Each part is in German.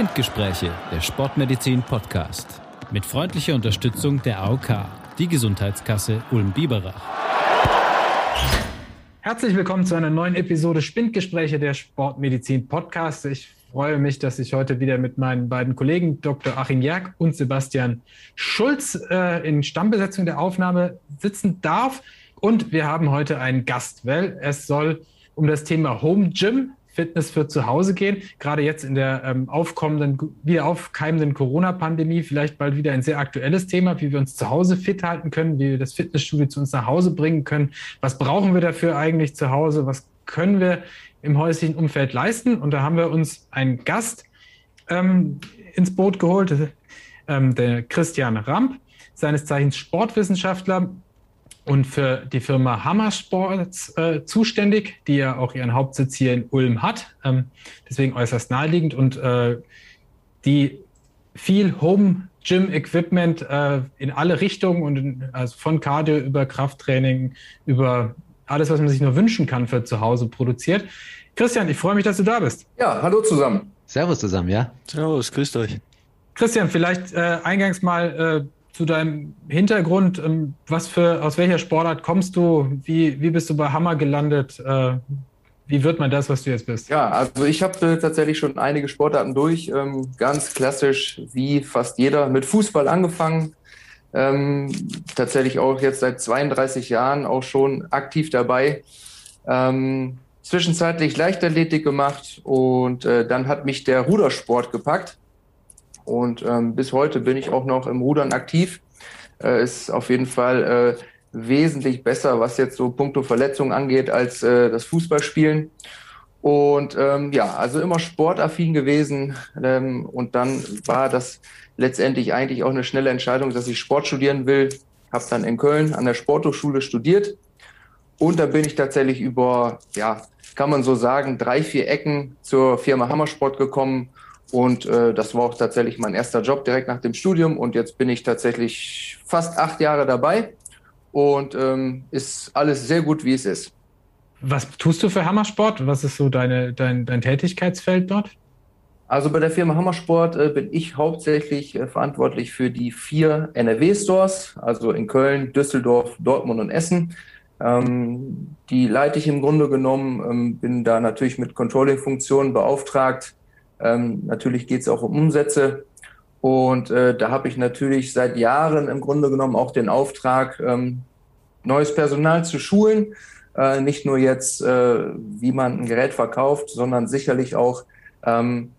Spindgespräche, der Sportmedizin Podcast. Mit freundlicher Unterstützung der AOK, die Gesundheitskasse Ulm-Biberach. Herzlich willkommen zu einer neuen Episode Spindgespräche der Sportmedizin Podcast. Ich freue mich, dass ich heute wieder mit meinen beiden Kollegen Dr. Achim Jerk und Sebastian Schulz äh, in Stammbesetzung der Aufnahme sitzen darf. Und wir haben heute einen Gast, weil es soll um das Thema Home Gym Fitness für zu Hause gehen. Gerade jetzt in der ähm, aufkommenden, wieder aufkeimenden Corona-Pandemie vielleicht bald wieder ein sehr aktuelles Thema, wie wir uns zu Hause fit halten können, wie wir das Fitnessstudio zu uns nach Hause bringen können. Was brauchen wir dafür eigentlich zu Hause? Was können wir im häuslichen Umfeld leisten? Und da haben wir uns einen Gast ähm, ins Boot geholt, ähm, der Christian Ramp, seines Zeichens Sportwissenschaftler, und für die Firma Hammersports äh, zuständig, die ja auch ihren Hauptsitz hier in Ulm hat. Ähm, deswegen äußerst naheliegend und äh, die viel Home Gym Equipment äh, in alle Richtungen und in, also von Cardio über Krafttraining über alles, was man sich nur wünschen kann für zu Hause produziert. Christian, ich freue mich, dass du da bist. Ja, hallo zusammen. Servus zusammen, ja. Servus, grüßt euch. Christian, vielleicht äh, eingangs mal äh, zu deinem Hintergrund. Ähm, was für, aus welcher Sportart kommst du? Wie, wie bist du bei Hammer gelandet? Äh, wie wird man das, was du jetzt bist? Ja, also ich habe äh, tatsächlich schon einige Sportarten durch. Ähm, ganz klassisch, wie fast jeder, mit Fußball angefangen. Ähm, tatsächlich auch jetzt seit 32 Jahren auch schon aktiv dabei. Zwischenzeitlich Leichtathletik gemacht und äh, dann hat mich der Rudersport gepackt. Und ähm, bis heute bin ich auch noch im Rudern aktiv. Äh, ist auf jeden Fall äh, wesentlich besser, was jetzt so puncto Verletzungen angeht, als äh, das Fußballspielen. Und ähm, ja, also immer sportaffin gewesen. Ähm, und dann war das letztendlich eigentlich auch eine schnelle Entscheidung, dass ich Sport studieren will. Habe dann in Köln an der Sporthochschule studiert. Und da bin ich tatsächlich über, ja, kann man so sagen, drei, vier Ecken zur Firma Hammersport gekommen und äh, das war auch tatsächlich mein erster Job direkt nach dem Studium. Und jetzt bin ich tatsächlich fast acht Jahre dabei und ähm, ist alles sehr gut, wie es ist. Was tust du für Hammersport? Was ist so deine, dein, dein Tätigkeitsfeld dort? Also bei der Firma Hammersport äh, bin ich hauptsächlich äh, verantwortlich für die vier NRW-Stores, also in Köln, Düsseldorf, Dortmund und Essen. Ähm, die leite ich im Grunde genommen, ähm, bin da natürlich mit Controlling-Funktionen beauftragt, ähm, natürlich geht es auch um Umsätze. Und äh, da habe ich natürlich seit Jahren im Grunde genommen auch den Auftrag, ähm, neues Personal zu schulen. Äh, nicht nur jetzt, äh, wie man ein Gerät verkauft, sondern sicherlich auch ähm,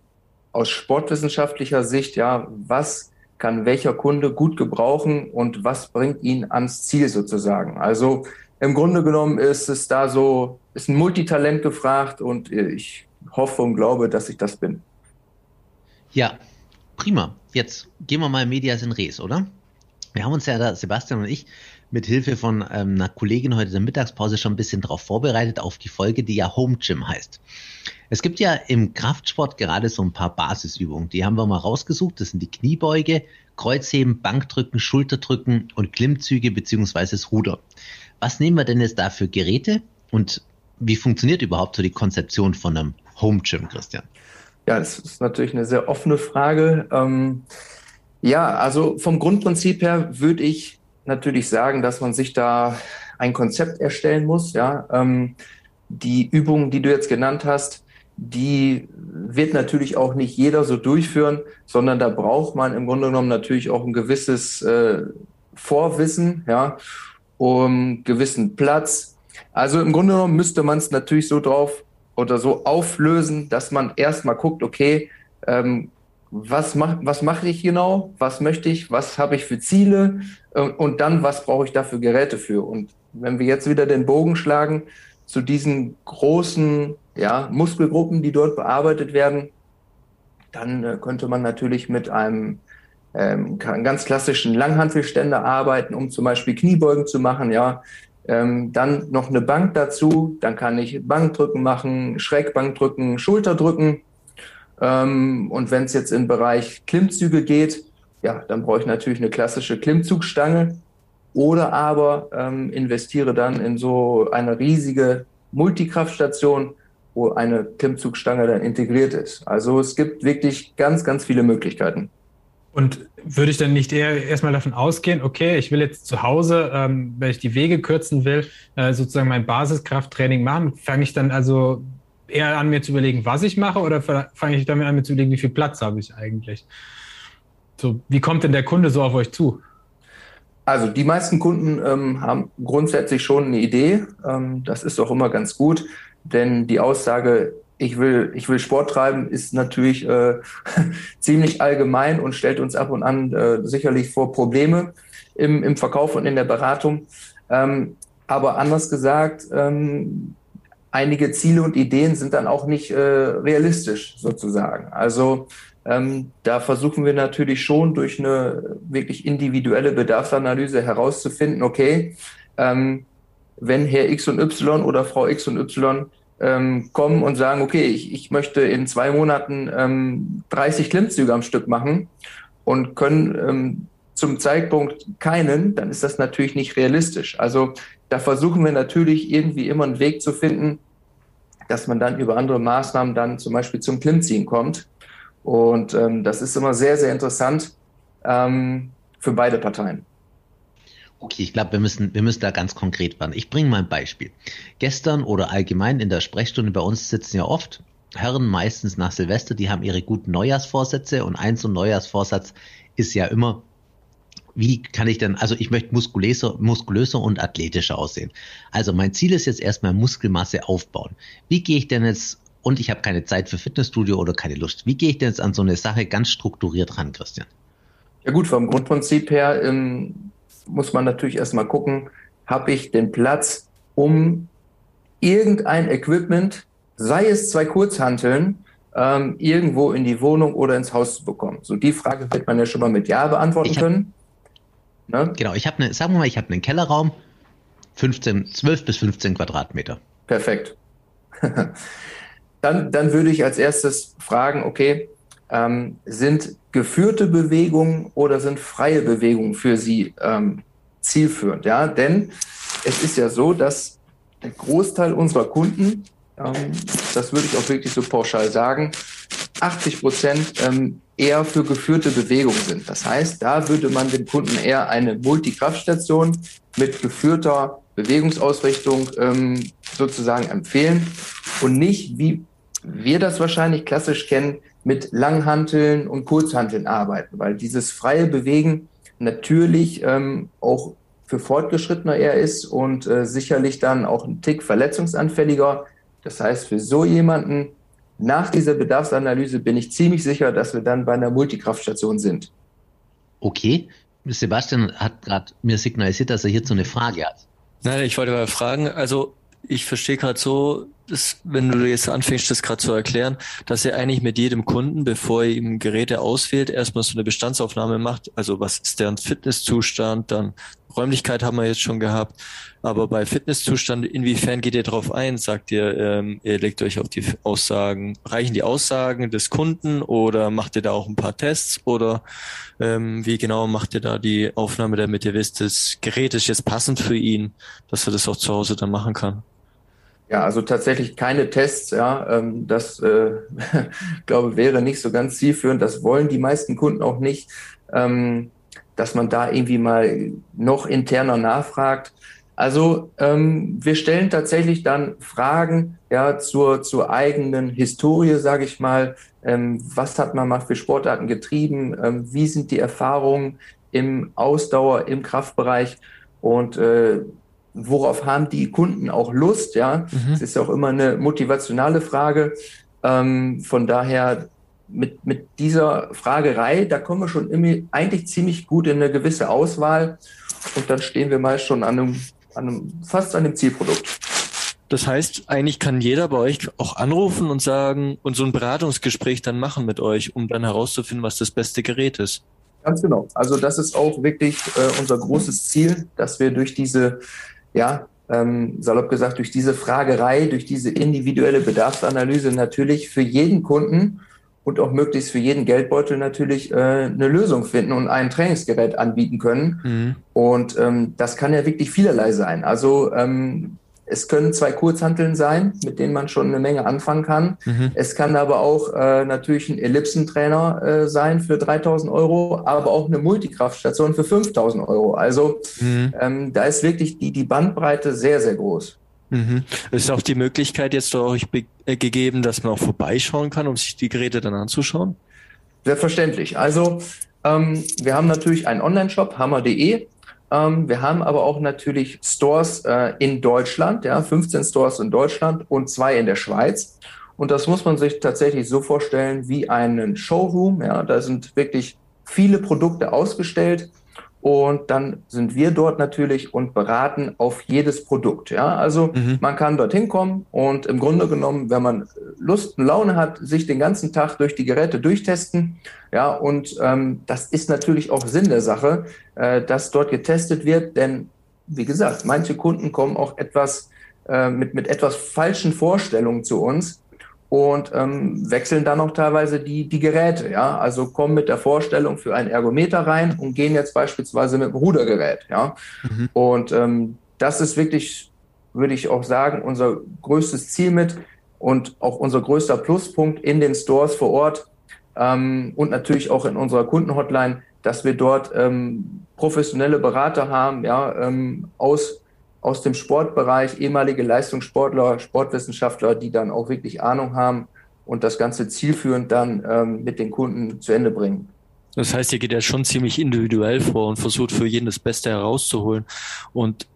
aus sportwissenschaftlicher Sicht, ja, was kann welcher Kunde gut gebrauchen und was bringt ihn ans Ziel sozusagen. Also im Grunde genommen ist es da so, ist ein Multitalent gefragt und ich hoffe und glaube, dass ich das bin. Ja, prima. Jetzt gehen wir mal Medias in Res, oder? Wir haben uns ja da, Sebastian und ich, mit Hilfe von ähm, einer Kollegin heute in der Mittagspause schon ein bisschen darauf vorbereitet, auf die Folge, die ja Home Gym heißt. Es gibt ja im Kraftsport gerade so ein paar Basisübungen. Die haben wir mal rausgesucht. Das sind die Kniebeuge, Kreuzheben, Bankdrücken, Schulterdrücken und Klimmzüge beziehungsweise das Ruder. Was nehmen wir denn jetzt da für Geräte und wie funktioniert überhaupt so die Konzeption von einem Home Gym, Christian? Ja, das ist natürlich eine sehr offene Frage. Ähm, ja, also vom Grundprinzip her würde ich natürlich sagen, dass man sich da ein Konzept erstellen muss. Ja, ähm, die Übungen, die du jetzt genannt hast, die wird natürlich auch nicht jeder so durchführen, sondern da braucht man im Grunde genommen natürlich auch ein gewisses äh, Vorwissen, ja, um gewissen Platz. Also im Grunde genommen müsste man es natürlich so drauf oder so auflösen, dass man erstmal guckt, okay, ähm, was mache was mach ich genau, was möchte ich, was habe ich für Ziele? Äh, und dann, was brauche ich da für Geräte für. Und wenn wir jetzt wieder den Bogen schlagen zu diesen großen ja, Muskelgruppen, die dort bearbeitet werden, dann äh, könnte man natürlich mit einem ähm, ganz klassischen Langhantelständer arbeiten, um zum Beispiel Kniebeugen zu machen, ja, ähm, dann noch eine Bank dazu, dann kann ich Bankdrücken machen, Schrägbankdrücken, Schulterdrücken. Ähm, und wenn es jetzt im Bereich Klimmzüge geht, ja, dann brauche ich natürlich eine klassische Klimmzugstange oder aber ähm, investiere dann in so eine riesige Multikraftstation, wo eine Klimmzugstange dann integriert ist. Also es gibt wirklich ganz, ganz viele Möglichkeiten. Und würde ich dann nicht eher erstmal davon ausgehen, okay, ich will jetzt zu Hause, ähm, wenn ich die Wege kürzen will, äh, sozusagen mein Basiskrafttraining machen, fange ich dann also eher an, mir zu überlegen, was ich mache, oder fange ich damit an, mir zu überlegen, wie viel Platz habe ich eigentlich? So, wie kommt denn der Kunde so auf euch zu? Also die meisten Kunden ähm, haben grundsätzlich schon eine Idee. Ähm, das ist auch immer ganz gut, denn die Aussage, ich will, ich will Sport treiben, ist natürlich äh, ziemlich allgemein und stellt uns ab und an äh, sicherlich vor Probleme im, im Verkauf und in der Beratung. Ähm, aber anders gesagt, ähm, einige Ziele und Ideen sind dann auch nicht äh, realistisch sozusagen. Also ähm, da versuchen wir natürlich schon durch eine wirklich individuelle Bedarfsanalyse herauszufinden, okay, ähm, wenn Herr X und Y oder Frau X und Y ähm, kommen und sagen, okay, ich, ich möchte in zwei Monaten ähm, 30 Klimmzüge am Stück machen und können ähm, zum Zeitpunkt keinen, dann ist das natürlich nicht realistisch. Also da versuchen wir natürlich irgendwie immer einen Weg zu finden, dass man dann über andere Maßnahmen dann zum Beispiel zum Klimmziehen kommt. Und ähm, das ist immer sehr, sehr interessant ähm, für beide Parteien. Okay, ich glaube, wir müssen, wir müssen da ganz konkret werden. Ich bringe mal ein Beispiel. Gestern oder allgemein in der Sprechstunde bei uns sitzen ja oft Herren, meistens nach Silvester, die haben ihre guten Neujahrsvorsätze und ein so Neujahrsvorsatz ist ja immer, wie kann ich denn, also ich möchte muskulöser, muskulöser und athletischer aussehen. Also mein Ziel ist jetzt erstmal Muskelmasse aufbauen. Wie gehe ich denn jetzt, und ich habe keine Zeit für Fitnessstudio oder keine Lust, wie gehe ich denn jetzt an so eine Sache ganz strukturiert ran, Christian? Ja gut, vom Grundprinzip her ähm, muss man natürlich erstmal gucken, habe ich den Platz, um irgendein Equipment, sei es zwei Kurzhanteln, ähm, irgendwo in die Wohnung oder ins Haus zu bekommen. So die Frage wird man ja schon mal mit Ja beantworten hab, können. Ne? Genau, ich habe eine, sagen wir mal, ich habe einen Kellerraum, 15, 12 bis 15 Quadratmeter. Perfekt. dann, dann würde ich als erstes fragen, okay, ähm, sind geführte Bewegungen oder sind freie Bewegungen für Sie ähm, zielführend? Ja, denn es ist ja so, dass der Großteil unserer Kunden, ähm, das würde ich auch wirklich so pauschal sagen, 80 Prozent ähm, eher für geführte Bewegungen sind. Das heißt, da würde man dem Kunden eher eine Multikraftstation mit geführter Bewegungsausrichtung ähm, sozusagen empfehlen und nicht, wie wir das wahrscheinlich klassisch kennen, mit Langhanteln und Kurzhanteln arbeiten, weil dieses freie Bewegen natürlich ähm, auch für Fortgeschrittener eher ist und äh, sicherlich dann auch ein Tick verletzungsanfälliger. Das heißt, für so jemanden nach dieser Bedarfsanalyse bin ich ziemlich sicher, dass wir dann bei einer Multikraftstation sind. Okay. Sebastian hat gerade mir signalisiert, dass er hierzu eine Frage hat. Nein, ich wollte mal fragen, also ich verstehe gerade so, dass, wenn du jetzt anfängst, das gerade zu erklären, dass er eigentlich mit jedem Kunden, bevor er ihm Geräte auswählt, erstmal so eine Bestandsaufnahme macht. Also was ist deren Fitnesszustand, dann Räumlichkeit haben wir jetzt schon gehabt. Aber bei Fitnesszustand, inwiefern geht ihr darauf ein? Sagt ihr, ähm, ihr legt euch auf die Aussagen, reichen die Aussagen des Kunden oder macht ihr da auch ein paar Tests oder ähm, wie genau macht ihr da die Aufnahme, damit ihr wisst, das Gerät ist jetzt passend für ihn, dass er das auch zu Hause dann machen kann? Ja, also tatsächlich keine Tests, ja. Ähm, das äh, glaube wäre nicht so ganz zielführend. Das wollen die meisten Kunden auch nicht, ähm, dass man da irgendwie mal noch interner nachfragt. Also ähm, wir stellen tatsächlich dann Fragen ja zur zur eigenen Historie, sage ich mal. Ähm, was hat man mal für Sportarten getrieben? Ähm, wie sind die Erfahrungen im Ausdauer, im Kraftbereich? Und äh, worauf haben die Kunden auch Lust, ja. Mhm. Es ist ja auch immer eine motivationale Frage. Ähm, von daher mit, mit dieser Fragerei, da kommen wir schon immer, eigentlich ziemlich gut in eine gewisse Auswahl und dann stehen wir meist schon an einem, an einem fast an dem Zielprodukt. Das heißt, eigentlich kann jeder bei euch auch anrufen und sagen und so ein Beratungsgespräch dann machen mit euch, um dann herauszufinden, was das beste Gerät ist. Ganz genau. Also das ist auch wirklich äh, unser großes Ziel, dass wir durch diese ja, ähm, salopp gesagt, durch diese Fragerei, durch diese individuelle Bedarfsanalyse natürlich für jeden Kunden und auch möglichst für jeden Geldbeutel natürlich äh, eine Lösung finden und ein Trainingsgerät anbieten können. Mhm. Und ähm, das kann ja wirklich vielerlei sein. Also ähm, es können zwei Kurzhanteln sein, mit denen man schon eine Menge anfangen kann. Mhm. Es kann aber auch äh, natürlich ein Ellipsentrainer äh, sein für 3000 Euro, aber auch eine Multikraftstation für 5000 Euro. Also mhm. ähm, da ist wirklich die, die Bandbreite sehr, sehr groß. Mhm. Ist auch die Möglichkeit jetzt euch äh, gegeben, dass man auch vorbeischauen kann, um sich die Geräte dann anzuschauen? Selbstverständlich. Also ähm, wir haben natürlich einen Online-Shop, hammer.de. Ähm, wir haben aber auch natürlich Stores äh, in Deutschland, ja, 15 Stores in Deutschland und zwei in der Schweiz. Und das muss man sich tatsächlich so vorstellen wie einen Showroom. Ja, da sind wirklich viele Produkte ausgestellt. Und dann sind wir dort natürlich und beraten auf jedes Produkt. Ja, also mhm. man kann dorthin kommen und im Grunde genommen, wenn man Lust und Laune hat, sich den ganzen Tag durch die Geräte durchtesten. Ja, und ähm, das ist natürlich auch Sinn der Sache, äh, dass dort getestet wird, denn wie gesagt, manche Kunden kommen auch etwas äh, mit, mit etwas falschen Vorstellungen zu uns und ähm, wechseln dann auch teilweise die, die Geräte. Ja? Also kommen mit der Vorstellung für einen Ergometer rein und gehen jetzt beispielsweise mit dem Rudergerät. Ja? Mhm. Und ähm, das ist wirklich, würde ich auch sagen, unser größtes Ziel mit und auch unser größter Pluspunkt in den Stores vor Ort ähm, und natürlich auch in unserer Kundenhotline, dass wir dort ähm, professionelle Berater haben, ja, ähm, aus aus dem Sportbereich, ehemalige Leistungssportler, Sportwissenschaftler, die dann auch wirklich Ahnung haben und das Ganze zielführend dann ähm, mit den Kunden zu Ende bringen. Das heißt, ihr geht ja schon ziemlich individuell vor und versucht für jeden das Beste herauszuholen. Und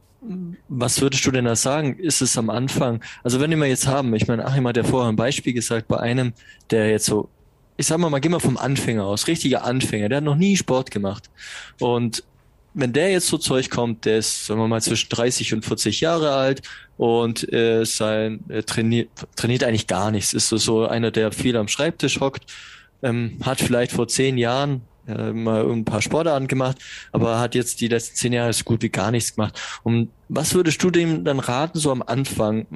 was würdest du denn da sagen? Ist es am Anfang, also wenn wir jetzt haben, ich meine, Achim hat ja vorher ein Beispiel gesagt, bei einem, der jetzt so, ich sag mal, mal, geh mal vom Anfänger aus, richtiger Anfänger, der hat noch nie Sport gemacht. Und wenn der jetzt so Zeug kommt, der ist, sagen wir mal, zwischen 30 und 40 Jahre alt und äh, sein äh, trainiert, trainiert eigentlich gar nichts. Ist so, so einer, der viel am Schreibtisch hockt, ähm, hat vielleicht vor zehn Jahren äh, mal ein paar Sportarten gemacht, aber hat jetzt die letzten zehn Jahre so gut wie gar nichts gemacht. Und was würdest du dem dann raten, so am Anfang?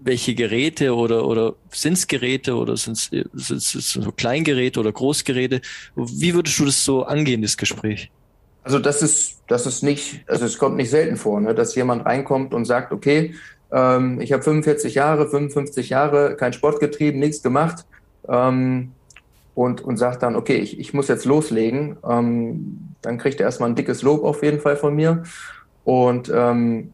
Welche Geräte oder, oder sind es Geräte oder sind es so Kleingeräte oder Großgeräte? Wie würdest du das so angehen, das Gespräch? Also das ist, das ist nicht, also es kommt nicht selten vor, ne, dass jemand reinkommt und sagt, okay, ähm, ich habe 45 Jahre, 55 Jahre kein Sport getrieben, nichts gemacht ähm, und, und sagt dann, okay, ich, ich muss jetzt loslegen. Ähm, dann kriegt er erstmal ein dickes Lob auf jeden Fall von mir. Und ähm,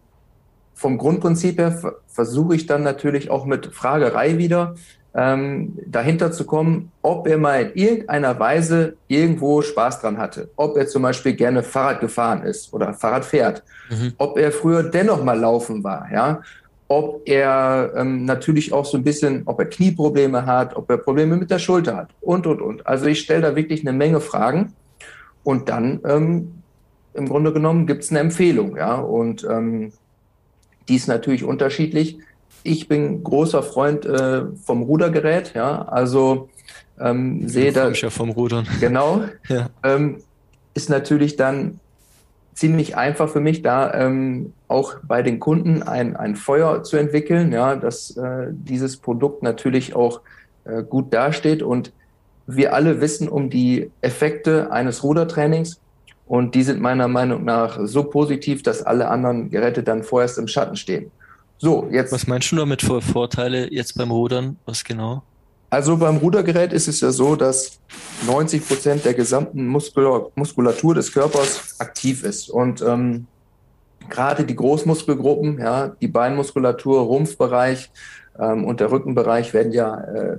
vom Grundprinzip her versuche ich dann natürlich auch mit Fragerei wieder, ähm, dahinter zu kommen, ob er mal in irgendeiner Weise irgendwo Spaß dran hatte. Ob er zum Beispiel gerne Fahrrad gefahren ist oder Fahrrad fährt. Mhm. Ob er früher dennoch mal laufen war, ja. Ob er ähm, natürlich auch so ein bisschen, ob er Knieprobleme hat, ob er Probleme mit der Schulter hat und, und, und. Also ich stelle da wirklich eine Menge Fragen und dann ähm, im Grunde genommen gibt es eine Empfehlung, ja. Und ähm, die ist natürlich unterschiedlich ich bin großer Freund äh, vom Rudergerät, ja, also ähm, sehe da. ja vom Rudern. Genau. ja. ähm, ist natürlich dann ziemlich einfach für mich, da ähm, auch bei den Kunden ein, ein Feuer zu entwickeln, ja, dass äh, dieses Produkt natürlich auch äh, gut dasteht und wir alle wissen um die Effekte eines Rudertrainings und die sind meiner Meinung nach so positiv, dass alle anderen Geräte dann vorerst im Schatten stehen. So, jetzt. Was meinst du damit für Vorteile jetzt beim Rudern? Was genau? Also beim Rudergerät ist es ja so, dass 90 Prozent der gesamten Muskulatur des Körpers aktiv ist. Und ähm, gerade die Großmuskelgruppen, ja, die Beinmuskulatur, Rumpfbereich ähm, und der Rückenbereich werden ja äh,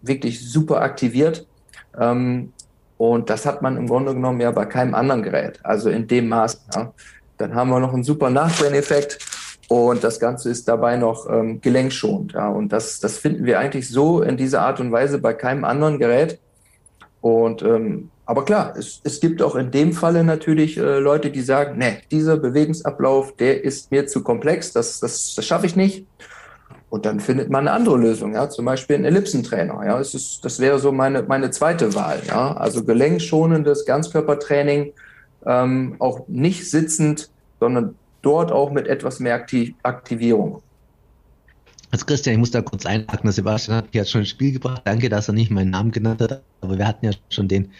wirklich super aktiviert. Ähm, und das hat man im Grunde genommen ja bei keinem anderen Gerät, also in dem Maß. Ja. Dann haben wir noch einen super Nachbrenneffekt und das Ganze ist dabei noch ähm, gelenkschonend. Ja. Und das, das finden wir eigentlich so in dieser Art und Weise bei keinem anderen Gerät. Und ähm, aber klar, es, es gibt auch in dem Falle natürlich äh, Leute, die sagen, nee, dieser Bewegungsablauf, der ist mir zu komplex, das, das, das schaffe ich nicht. Und dann findet man eine andere Lösung, ja, zum Beispiel ein Ellipsentrainer. Ja, das, ist, das wäre so meine, meine zweite Wahl. Ja, also gelenkschonendes Ganzkörpertraining, ähm, auch nicht sitzend, sondern dort auch mit etwas mehr Aktiv Aktivierung. Also Christian, ich muss da kurz einhaken. Sebastian hat jetzt schon ein Spiel gebracht. Danke, dass er nicht meinen Namen genannt hat. Aber wir hatten ja schon den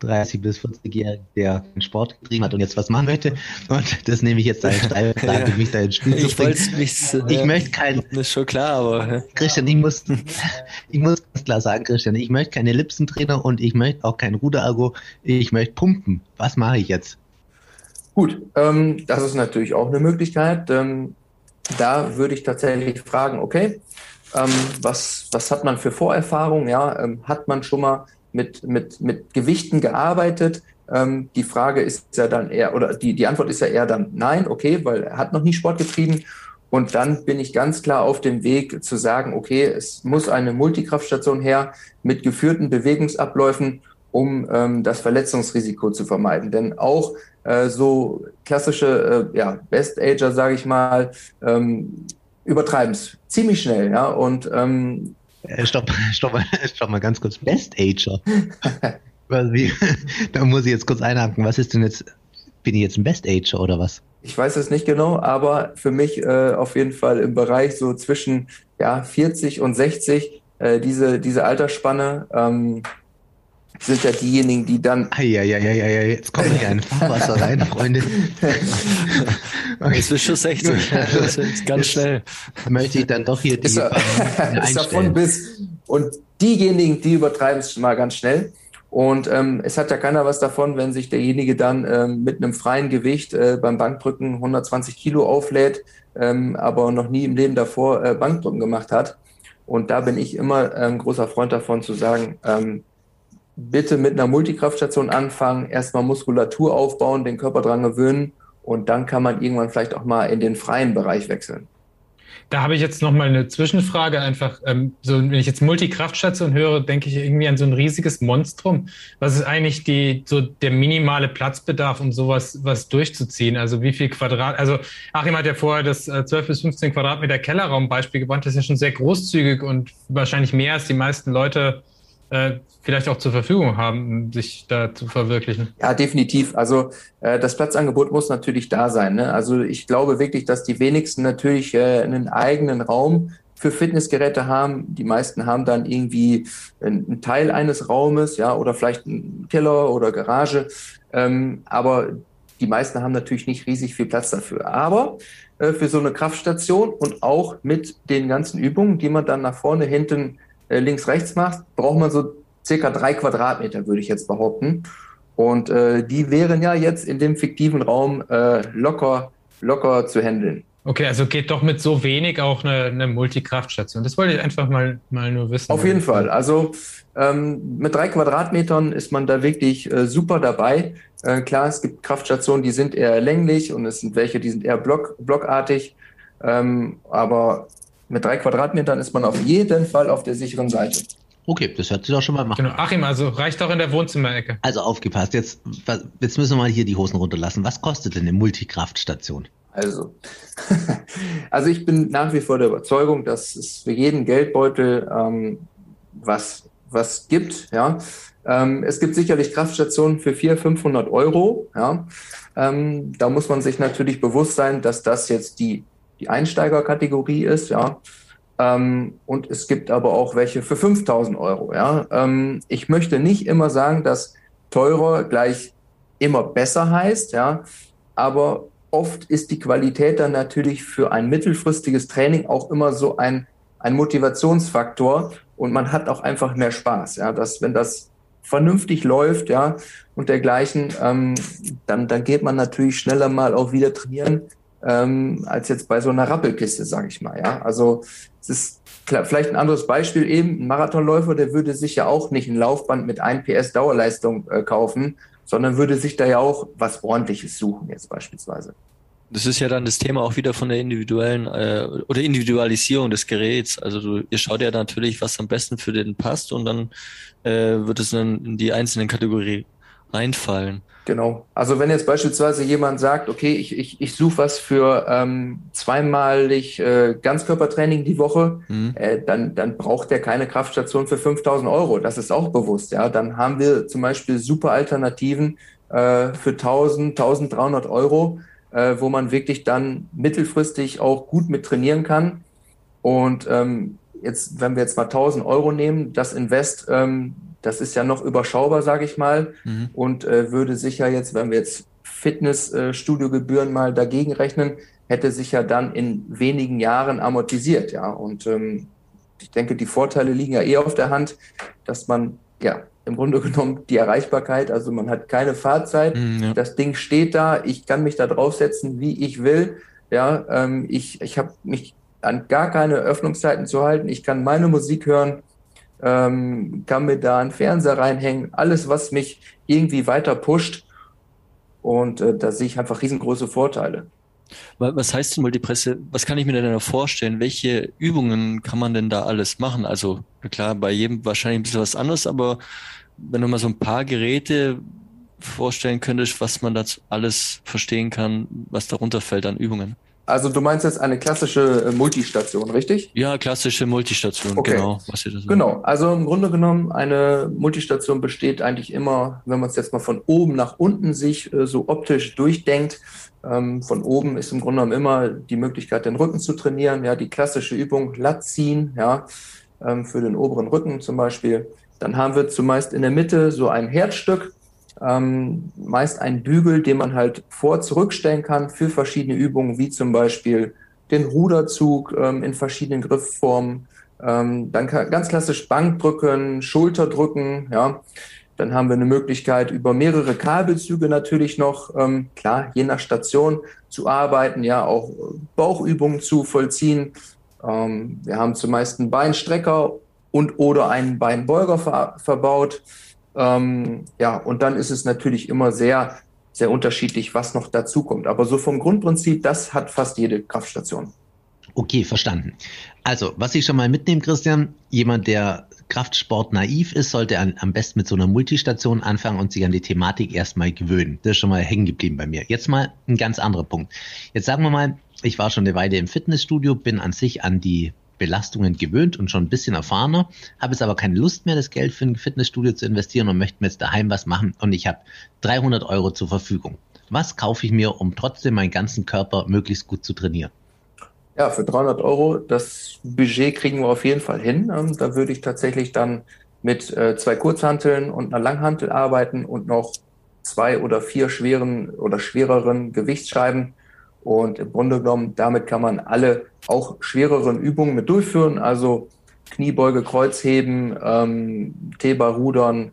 30 bis 40-Jährigen, der den Sport getrieben hat und jetzt was machen möchte. Und das nehme ich jetzt als Steilplan, ja. mich da ins Spiel zu bringen. Ich, ich möchte kein... Das ist schon klar, aber... Christian, ich muss, ich muss ganz klar sagen, Christian, ich möchte keine Lipsentrainer und ich möchte auch kein Ruderergo. Ich möchte pumpen. Was mache ich jetzt? Gut, ähm, das ist natürlich auch eine Möglichkeit. Ähm, da würde ich tatsächlich fragen, okay, ähm, was, was hat man für Vorerfahrungen? Ja, ähm, hat man schon mal mit, mit, mit Gewichten gearbeitet? Ähm, die Frage ist ja dann eher, oder die, die Antwort ist ja eher dann nein, okay, weil er hat noch nie Sport getrieben. Und dann bin ich ganz klar auf dem Weg zu sagen, okay, es muss eine Multikraftstation her mit geführten Bewegungsabläufen, um ähm, das Verletzungsrisiko zu vermeiden. Denn auch äh, so klassische äh, ja, Best-Ager, sage ich mal, ähm, übertreiben es ziemlich schnell. Ja? Und ähm, äh, Stopp, stopp, stopp mal ganz kurz. Best-Ager? da muss ich jetzt kurz einhaken. Was ist denn jetzt, bin ich jetzt ein Best-Ager oder was? Ich weiß es nicht genau, aber für mich äh, auf jeden Fall im Bereich so zwischen ja, 40 und 60, äh, diese, diese Altersspanne, ähm, sind ja diejenigen, die dann. Eieieiei, jetzt kommt hier ein Fahrwasser rein, Freunde. okay. Es wird schon 60. Das ist ganz schnell. Möchte ich dann doch hier die ist, er, ist davon bis. Und diejenigen, die übertreiben es schon mal ganz schnell. Und ähm, es hat ja keiner was davon, wenn sich derjenige dann ähm, mit einem freien Gewicht äh, beim Bankdrücken 120 Kilo auflädt, ähm, aber noch nie im Leben davor äh, Bankdrücken gemacht hat. Und da bin ich immer ein ähm, großer Freund davon zu sagen, ähm, bitte mit einer Multikraftstation anfangen, erstmal Muskulatur aufbauen, den Körper dran gewöhnen und dann kann man irgendwann vielleicht auch mal in den freien Bereich wechseln. Da habe ich jetzt noch mal eine Zwischenfrage. Einfach, ähm, so wenn ich jetzt Multikraftstation höre, denke ich irgendwie an so ein riesiges Monstrum. Was ist eigentlich die so der minimale Platzbedarf, um sowas was durchzuziehen? Also wie viel Quadrat? Also Achim hat ja vorher das äh, 12 bis 15 Quadratmeter Kellerraum Beispiel gebracht. Das ist ja schon sehr großzügig und wahrscheinlich mehr als die meisten Leute vielleicht auch zur Verfügung haben, sich da zu verwirklichen. Ja, definitiv. Also äh, das Platzangebot muss natürlich da sein. Ne? Also ich glaube wirklich, dass die wenigsten natürlich äh, einen eigenen Raum für Fitnessgeräte haben. Die meisten haben dann irgendwie einen Teil eines Raumes, ja, oder vielleicht einen Keller oder Garage. Ähm, aber die meisten haben natürlich nicht riesig viel Platz dafür. Aber äh, für so eine Kraftstation und auch mit den ganzen Übungen, die man dann nach vorne, hinten äh, links, rechts machst, braucht man so circa drei Quadratmeter, würde ich jetzt behaupten. Und äh, die wären ja jetzt in dem fiktiven Raum äh, locker, locker zu handeln. Okay, also geht doch mit so wenig auch eine, eine Multikraftstation. Das wollte ich einfach mal, mal nur wissen. Auf jeden Fall. Also ähm, mit drei Quadratmetern ist man da wirklich äh, super dabei. Äh, klar, es gibt Kraftstationen, die sind eher länglich und es sind welche, die sind eher block, blockartig. Ähm, aber mit drei Quadratmetern ist man auf jeden Fall auf der sicheren Seite. Okay, das hört sich doch schon mal machen. Genau. Achim, also reicht doch in der Wohnzimmerecke. Also aufgepasst, jetzt, jetzt müssen wir mal hier die Hosen runterlassen. Was kostet denn eine Multikraftstation? Also, also ich bin nach wie vor der Überzeugung, dass es für jeden Geldbeutel ähm, was, was gibt. Ja. Ähm, es gibt sicherlich Kraftstationen für 400, 500 Euro. Ja. Ähm, da muss man sich natürlich bewusst sein, dass das jetzt die die Einsteigerkategorie ist, ja. Ähm, und es gibt aber auch welche für 5000 Euro, ja. Ähm, ich möchte nicht immer sagen, dass teurer gleich immer besser heißt, ja. Aber oft ist die Qualität dann natürlich für ein mittelfristiges Training auch immer so ein, ein Motivationsfaktor und man hat auch einfach mehr Spaß, ja. Dass, wenn das vernünftig läuft, ja, und dergleichen, ähm, dann, dann geht man natürlich schneller mal auch wieder trainieren, ähm, als jetzt bei so einer Rappelkiste, sage ich mal. Ja, also es ist klar, vielleicht ein anderes Beispiel eben. Ein Marathonläufer, der würde sich ja auch nicht ein Laufband mit 1 PS Dauerleistung äh, kaufen, sondern würde sich da ja auch was Ordentliches suchen jetzt beispielsweise. Das ist ja dann das Thema auch wieder von der individuellen äh, oder Individualisierung des Geräts. Also du, ihr schaut ja natürlich, was am besten für den passt und dann äh, wird es dann in die einzelnen Kategorien reinfallen. Genau. Also wenn jetzt beispielsweise jemand sagt, okay, ich, ich, ich suche was für ähm, zweimalig äh, Ganzkörpertraining die Woche, mhm. äh, dann, dann braucht der keine Kraftstation für 5000 Euro. Das ist auch bewusst. Ja, dann haben wir zum Beispiel super Alternativen äh, für 1000, 1300 Euro, äh, wo man wirklich dann mittelfristig auch gut mit trainieren kann. Und ähm, jetzt, wenn wir jetzt mal 1000 Euro nehmen, das Invest, ähm, das ist ja noch überschaubar, sage ich mal, mhm. und äh, würde sicher jetzt, wenn wir jetzt Fitnessstudiogebühren mal dagegen rechnen, hätte sich ja dann in wenigen Jahren amortisiert, ja. Und ähm, ich denke, die Vorteile liegen ja eh auf der Hand, dass man ja im Grunde genommen die Erreichbarkeit, also man hat keine Fahrzeit, mm, ja. das Ding steht da, ich kann mich da draufsetzen, wie ich will. Ja, ähm, ich, ich habe mich an gar keine Öffnungszeiten zu halten. Ich kann meine Musik hören, ähm, kann mir da einen Fernseher reinhängen, alles, was mich irgendwie weiter pusht. Und äh, da sehe ich einfach riesengroße Vorteile. Was heißt denn Multipresse? Was kann ich mir denn da vorstellen? Welche Übungen kann man denn da alles machen? Also klar, bei jedem wahrscheinlich ein bisschen was anderes, aber wenn du mal so ein paar Geräte vorstellen könntest, was man dazu alles verstehen kann, was darunter fällt an Übungen. Also du meinst jetzt eine klassische äh, Multistation, richtig? Ja, klassische Multistation, okay. genau. Was ihr das genau, also im Grunde genommen, eine Multistation besteht eigentlich immer, wenn man es jetzt mal von oben nach unten sich äh, so optisch durchdenkt, ähm, von oben ist im Grunde genommen immer die Möglichkeit, den Rücken zu trainieren, ja, die klassische Übung Lat ziehen, ja, ähm, für den oberen Rücken zum Beispiel. Dann haben wir zumeist in der Mitte so ein Herzstück, ähm, meist ein Bügel, den man halt vor zurückstellen kann für verschiedene Übungen, wie zum Beispiel den Ruderzug ähm, in verschiedenen Griffformen. Ähm, dann kann, ganz klassisch Bankdrücken, Schulterdrücken, ja. Dann haben wir eine Möglichkeit, über mehrere Kabelzüge natürlich noch, ähm, klar, je nach Station zu arbeiten, ja, auch Bauchübungen zu vollziehen. Ähm, wir haben zumeist einen Beinstrecker und oder einen Beinbeuger ver verbaut. Ähm, ja, und dann ist es natürlich immer sehr, sehr unterschiedlich, was noch dazu kommt. Aber so vom Grundprinzip, das hat fast jede Kraftstation. Okay, verstanden. Also, was ich schon mal mitnehme, Christian, jemand, der Kraftsport naiv ist, sollte an, am besten mit so einer Multistation anfangen und sich an die Thematik erstmal gewöhnen. Das ist schon mal hängen geblieben bei mir. Jetzt mal ein ganz anderer Punkt. Jetzt sagen wir mal, ich war schon eine Weile im Fitnessstudio, bin an sich an die Belastungen gewöhnt und schon ein bisschen erfahrener, habe jetzt aber keine Lust mehr, das Geld für ein Fitnessstudio zu investieren und möchte mir jetzt daheim was machen und ich habe 300 Euro zur Verfügung. Was kaufe ich mir, um trotzdem meinen ganzen Körper möglichst gut zu trainieren? Ja, für 300 Euro, das Budget kriegen wir auf jeden Fall hin. Ähm, da würde ich tatsächlich dann mit äh, zwei Kurzhanteln und einer Langhantel arbeiten und noch zwei oder vier schweren oder schwereren Gewichtsscheiben und im Grunde genommen, damit kann man alle auch schwereren Übungen mit durchführen, also Kniebeuge, Kreuzheben, ähm, T-Bar-Rudern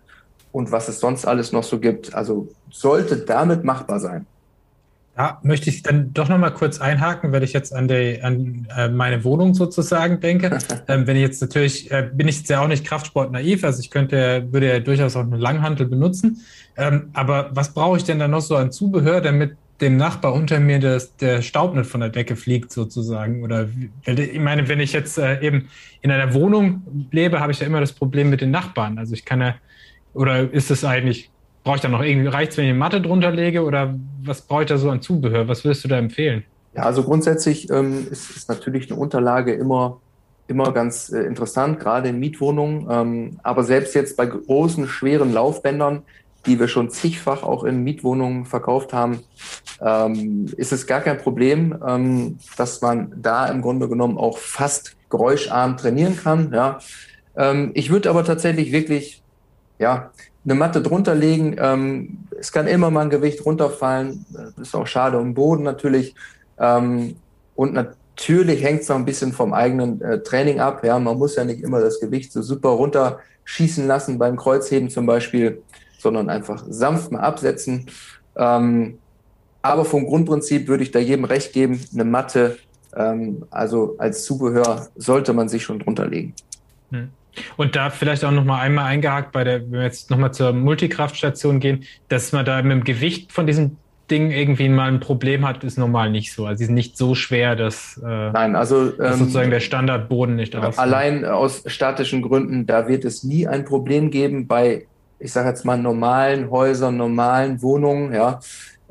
und was es sonst alles noch so gibt. Also sollte damit machbar sein. Da möchte ich dann doch noch mal kurz einhaken, weil ich jetzt an, die, an äh, meine Wohnung sozusagen denke. ähm, wenn ich jetzt natürlich, äh, bin ich jetzt ja auch nicht Kraftsport-naiv, also ich könnte, würde ja durchaus auch eine Langhantel benutzen. Ähm, aber was brauche ich denn da noch so an Zubehör, damit dem Nachbar unter mir das, der Staub nicht von der Decke fliegt, sozusagen. Oder ich meine, wenn ich jetzt äh, eben in einer Wohnung lebe, habe ich ja immer das Problem mit den Nachbarn. Also ich kann ja, oder ist es eigentlich, brauche ich da noch irgendwie, reicht es, wenn ich eine Matte drunter lege oder was brauche ich da so an Zubehör? Was würdest du da empfehlen? Ja, also grundsätzlich ähm, ist, ist natürlich eine Unterlage immer immer ganz äh, interessant, gerade in Mietwohnungen. Ähm, aber selbst jetzt bei großen, schweren Laufbändern die wir schon zigfach auch in Mietwohnungen verkauft haben, ähm, ist es gar kein Problem, ähm, dass man da im Grunde genommen auch fast geräuscharm trainieren kann. Ja. Ähm, ich würde aber tatsächlich wirklich ja, eine Matte drunter legen. Ähm, es kann immer mal ein Gewicht runterfallen. Das ist auch schade um Boden natürlich. Ähm, und natürlich hängt es noch ein bisschen vom eigenen äh, Training ab. Ja, man muss ja nicht immer das Gewicht so super runterschießen lassen beim Kreuzheben zum Beispiel sondern einfach sanft mal absetzen. Ähm, aber vom Grundprinzip würde ich da jedem recht geben, eine Matte, ähm, also als Zubehör sollte man sich schon drunter legen. Hm. Und da vielleicht auch noch mal einmal eingehakt bei der, wenn wir jetzt noch mal zur Multikraftstation gehen, dass man da mit dem Gewicht von diesem Ding irgendwie mal ein Problem hat, ist normal nicht so. Also sie sind nicht so schwer, dass, äh, Nein, also, dass sozusagen ähm, der Standardboden nicht drauf Allein aus statischen Gründen, da wird es nie ein Problem geben. Bei ich sage jetzt mal, normalen Häusern, normalen Wohnungen, ja.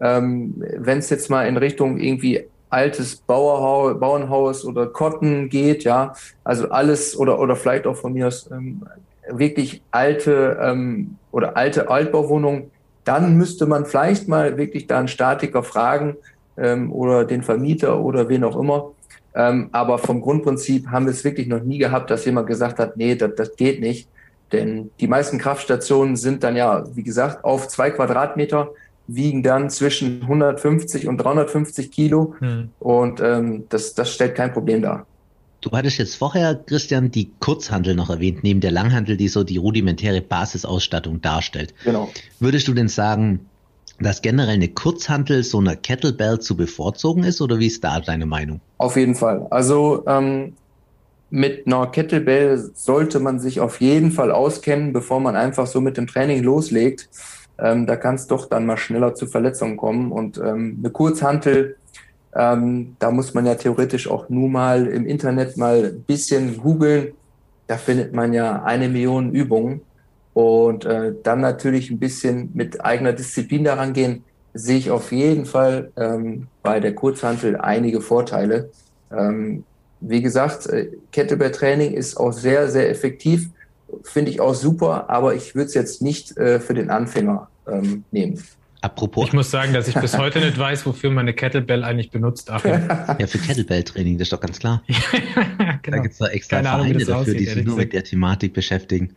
Ähm, Wenn es jetzt mal in Richtung irgendwie altes Bauerhaus, Bauernhaus oder Kotten geht, ja, also alles oder oder vielleicht auch von mir aus ähm, wirklich alte ähm, oder alte Altbauwohnungen, dann müsste man vielleicht mal wirklich da einen Statiker fragen ähm, oder den Vermieter oder wen auch immer. Ähm, aber vom Grundprinzip haben wir es wirklich noch nie gehabt, dass jemand gesagt hat, nee, das, das geht nicht. Denn die meisten Kraftstationen sind dann ja, wie gesagt, auf zwei Quadratmeter, wiegen dann zwischen 150 und 350 Kilo. Hm. Und ähm, das, das stellt kein Problem dar. Du hattest jetzt vorher, Christian, die Kurzhandel noch erwähnt, neben der Langhandel, die so die rudimentäre Basisausstattung darstellt. Genau. Würdest du denn sagen, dass generell eine Kurzhantel so einer Kettlebell zu bevorzugen ist oder wie ist da deine Meinung? Auf jeden Fall. Also ähm, mit einer Kettlebell sollte man sich auf jeden Fall auskennen, bevor man einfach so mit dem Training loslegt. Ähm, da kann es doch dann mal schneller zu Verletzungen kommen. Und ähm, eine Kurzhantel, ähm, da muss man ja theoretisch auch nur mal im Internet mal ein bisschen googeln. Da findet man ja eine Million Übungen. Und äh, dann natürlich ein bisschen mit eigener Disziplin daran gehen, sehe ich auf jeden Fall ähm, bei der Kurzhantel einige Vorteile. Ähm, wie gesagt, äh, Kettlebell-Training ist auch sehr, sehr effektiv, finde ich auch super, aber ich würde es jetzt nicht äh, für den Anfänger ähm, nehmen. Apropos. Ich muss sagen, dass ich bis heute nicht weiß, wofür man eine Kettlebell eigentlich benutzt. ja, für Kettlebell-Training, das ist doch ganz klar. genau. Da gibt es da extra Keine Vereine Ahnung, dafür, aussieht, die sich nur mit der Thematik beschäftigen.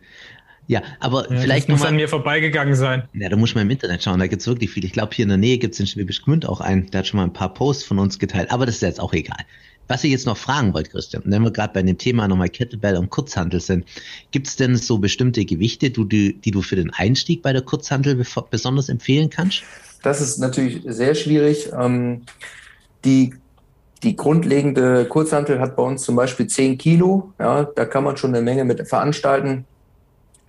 Ja, aber ja, vielleicht das muss mal, an mir vorbeigegangen sein. Ja, da muss man im Internet schauen, da gibt's wirklich viel. Ich glaube, hier in der Nähe gibt's in Schwäbisch Gmünd auch einen, der hat schon mal ein paar Posts von uns geteilt, aber das ist jetzt auch egal. Was ich jetzt noch fragen wollte, Christian, wenn wir gerade bei dem Thema nochmal Kettlebell und Kurzhandel sind, gibt's denn so bestimmte Gewichte, die, die du für den Einstieg bei der Kurzhandel besonders empfehlen kannst? Das ist natürlich sehr schwierig. Ähm, die die grundlegende Kurzhantel hat bei uns zum Beispiel 10 Kilo. Ja, da kann man schon eine Menge mit veranstalten.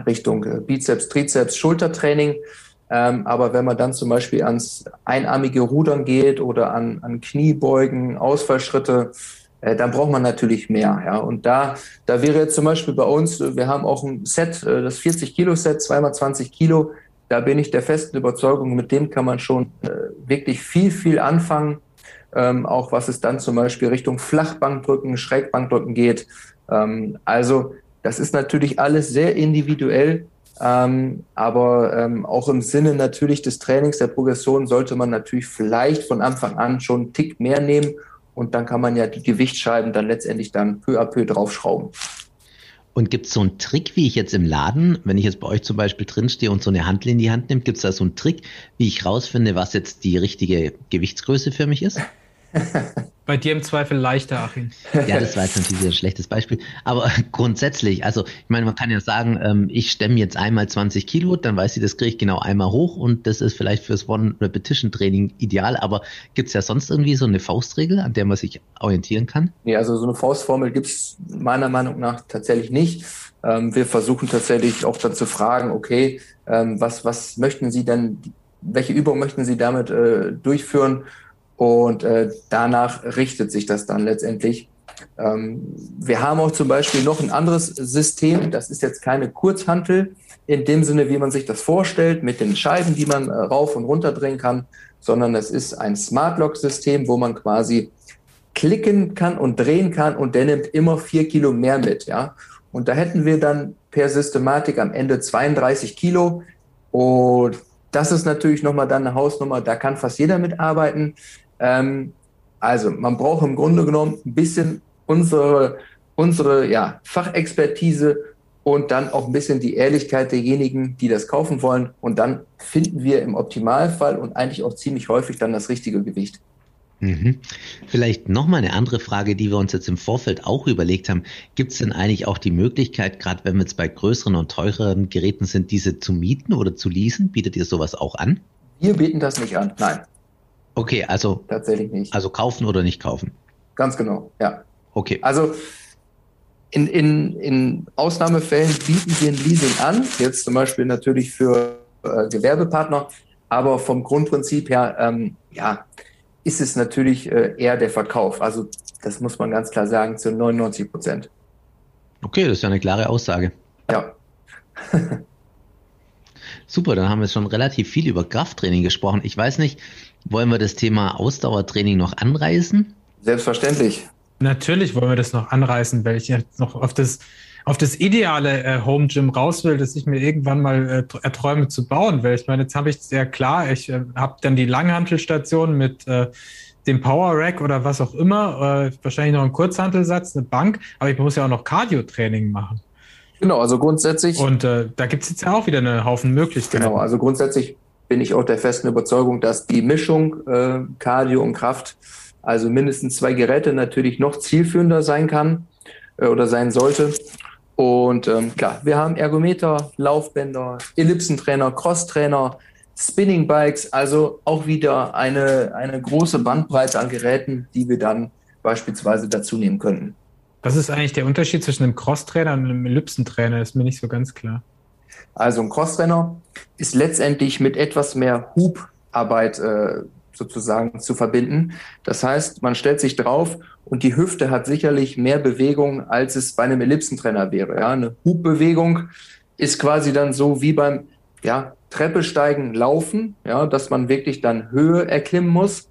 Richtung äh, Bizeps, Trizeps, Schultertraining. Ähm, aber wenn man dann zum Beispiel ans einarmige Rudern geht oder an, an Kniebeugen, Ausfallschritte, äh, dann braucht man natürlich mehr. Ja. Und da, da wäre jetzt zum Beispiel bei uns, wir haben auch ein Set, äh, das 40 Kilo Set, zweimal 20 Kilo. Da bin ich der festen Überzeugung, mit dem kann man schon äh, wirklich viel, viel anfangen. Ähm, auch was es dann zum Beispiel Richtung Flachbankdrücken, Schrägbankdrücken geht. Ähm, also das ist natürlich alles sehr individuell, ähm, aber ähm, auch im Sinne natürlich des Trainings, der Progression sollte man natürlich vielleicht von Anfang an schon einen Tick mehr nehmen und dann kann man ja die Gewichtsscheiben dann letztendlich dann peu à peu draufschrauben. Und gibt es so einen Trick, wie ich jetzt im Laden, wenn ich jetzt bei euch zum Beispiel drinstehe und so eine Handel in die Hand nehme, gibt es da so einen Trick, wie ich rausfinde, was jetzt die richtige Gewichtsgröße für mich ist? Bei dir im Zweifel leichter, Achim. Ja, das war jetzt natürlich ein schlechtes Beispiel. Aber grundsätzlich, also ich meine, man kann ja sagen, ähm, ich stemme jetzt einmal 20 Kilo, dann weiß ich, das kriege ich genau einmal hoch und das ist vielleicht fürs One-Repetition-Training ideal. Aber gibt es ja sonst irgendwie so eine Faustregel, an der man sich orientieren kann? Nee, also so eine Faustformel gibt es meiner Meinung nach tatsächlich nicht. Ähm, wir versuchen tatsächlich auch dann zu fragen, okay, ähm, was, was möchten Sie denn, welche Übung möchten Sie damit äh, durchführen? Und äh, danach richtet sich das dann letztendlich. Ähm, wir haben auch zum Beispiel noch ein anderes System. Das ist jetzt keine Kurzhantel in dem Sinne, wie man sich das vorstellt, mit den Scheiben, die man äh, rauf und runter drehen kann, sondern es ist ein Smart Lock System, wo man quasi klicken kann und drehen kann und der nimmt immer vier Kilo mehr mit. Ja? Und da hätten wir dann per Systematik am Ende 32 Kilo. Und das ist natürlich nochmal dann eine Hausnummer, da kann fast jeder mitarbeiten. Ähm, also man braucht im Grunde genommen ein bisschen unsere, unsere ja, Fachexpertise und dann auch ein bisschen die Ehrlichkeit derjenigen, die das kaufen wollen. Und dann finden wir im Optimalfall und eigentlich auch ziemlich häufig dann das richtige Gewicht. Mhm. Vielleicht nochmal eine andere Frage, die wir uns jetzt im Vorfeld auch überlegt haben. Gibt es denn eigentlich auch die Möglichkeit, gerade wenn wir jetzt bei größeren und teureren Geräten sind, diese zu mieten oder zu leasen? Bietet ihr sowas auch an? Wir bieten das nicht an, nein. Okay, also tatsächlich nicht. Also kaufen oder nicht kaufen? Ganz genau, ja. Okay. Also in, in, in Ausnahmefällen bieten wir ein Leasing an, jetzt zum Beispiel natürlich für äh, Gewerbepartner, aber vom Grundprinzip her, ähm, ja, ist es natürlich äh, eher der Verkauf. Also das muss man ganz klar sagen, zu 99 Prozent. Okay, das ist ja eine klare Aussage. Ja. Super, dann haben wir schon relativ viel über Krafttraining gesprochen. Ich weiß nicht, wollen wir das Thema Ausdauertraining noch anreißen? Selbstverständlich. Natürlich wollen wir das noch anreißen, weil ich jetzt noch auf das, auf das ideale äh, Home Gym raus will, das ich mir irgendwann mal äh, erträume zu bauen. Weil ich meine, jetzt habe ich sehr klar, ich äh, habe dann die Langhantelstation mit äh, den Power Rack oder was auch immer, äh, wahrscheinlich noch einen Kurzhantelsatz, eine Bank, aber ich muss ja auch noch Cardio-Training machen. Genau, also grundsätzlich. Und äh, da gibt es jetzt ja auch wieder einen Haufen Möglichkeiten. Genau, also grundsätzlich bin ich auch der festen Überzeugung, dass die Mischung äh, Cardio und Kraft, also mindestens zwei Geräte, natürlich noch zielführender sein kann äh, oder sein sollte. Und ähm, klar, wir haben Ergometer, Laufbänder, Ellipsentrainer, Crosstrainer, Spinning Bikes, also auch wieder eine, eine große Bandbreite an Geräten, die wir dann beispielsweise dazu nehmen könnten. Was ist eigentlich der Unterschied zwischen einem Crosstrainer und einem Ellipsentrainer? Ist mir nicht so ganz klar. Also ein Crosstrainer ist letztendlich mit etwas mehr Hubarbeit äh, sozusagen zu verbinden. Das heißt, man stellt sich drauf und die Hüfte hat sicherlich mehr Bewegung, als es bei einem Ellipsentrainer wäre. Ja, eine Hubbewegung ist quasi dann so wie beim ja, Treppe steigen, laufen, ja, dass man wirklich dann Höhe erklimmen muss.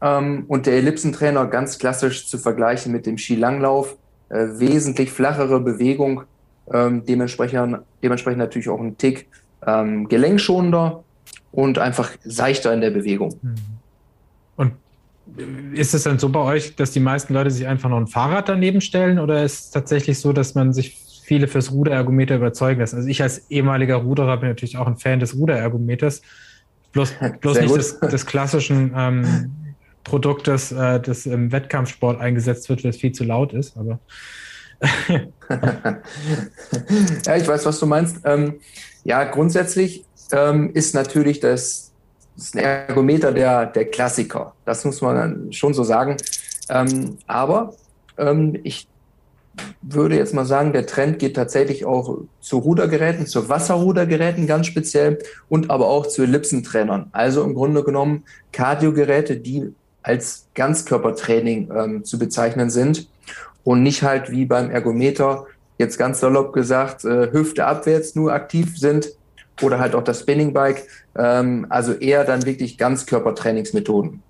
Ähm, und der Ellipsentrainer ganz klassisch zu vergleichen mit dem Skilanglauf, äh, wesentlich flachere Bewegung, ähm, dementsprechend, dementsprechend natürlich auch ein Tick ähm, gelenkschonender und einfach seichter in der Bewegung. Mhm. Und ist es dann so bei euch, dass die meisten Leute sich einfach noch ein Fahrrad daneben stellen oder ist es tatsächlich so, dass man sich viele fürs Ruderergometer überzeugen lässt? Also ich als ehemaliger Ruderer bin natürlich auch ein Fan des Ruderergometers, bloß, bloß nicht des, des, klassischen ähm, Produktes, äh, das im Wettkampfsport eingesetzt wird, weil es viel zu laut ist, aber ja, ich weiß, was du meinst. Ähm, ja, grundsätzlich ähm, ist natürlich das, das Ergometer der, der Klassiker. Das muss man schon so sagen. Ähm, aber ähm, ich würde jetzt mal sagen, der Trend geht tatsächlich auch zu Rudergeräten, zu Wasserrudergeräten ganz speziell und aber auch zu Ellipsentrainern. Also im Grunde genommen Kardiogeräte, die als Ganzkörpertraining ähm, zu bezeichnen sind und nicht halt wie beim Ergometer, jetzt ganz salopp gesagt, äh, Hüfte abwärts nur aktiv sind oder halt auch das Spinning Bike. Ähm, also eher dann wirklich Ganzkörpertrainingsmethoden.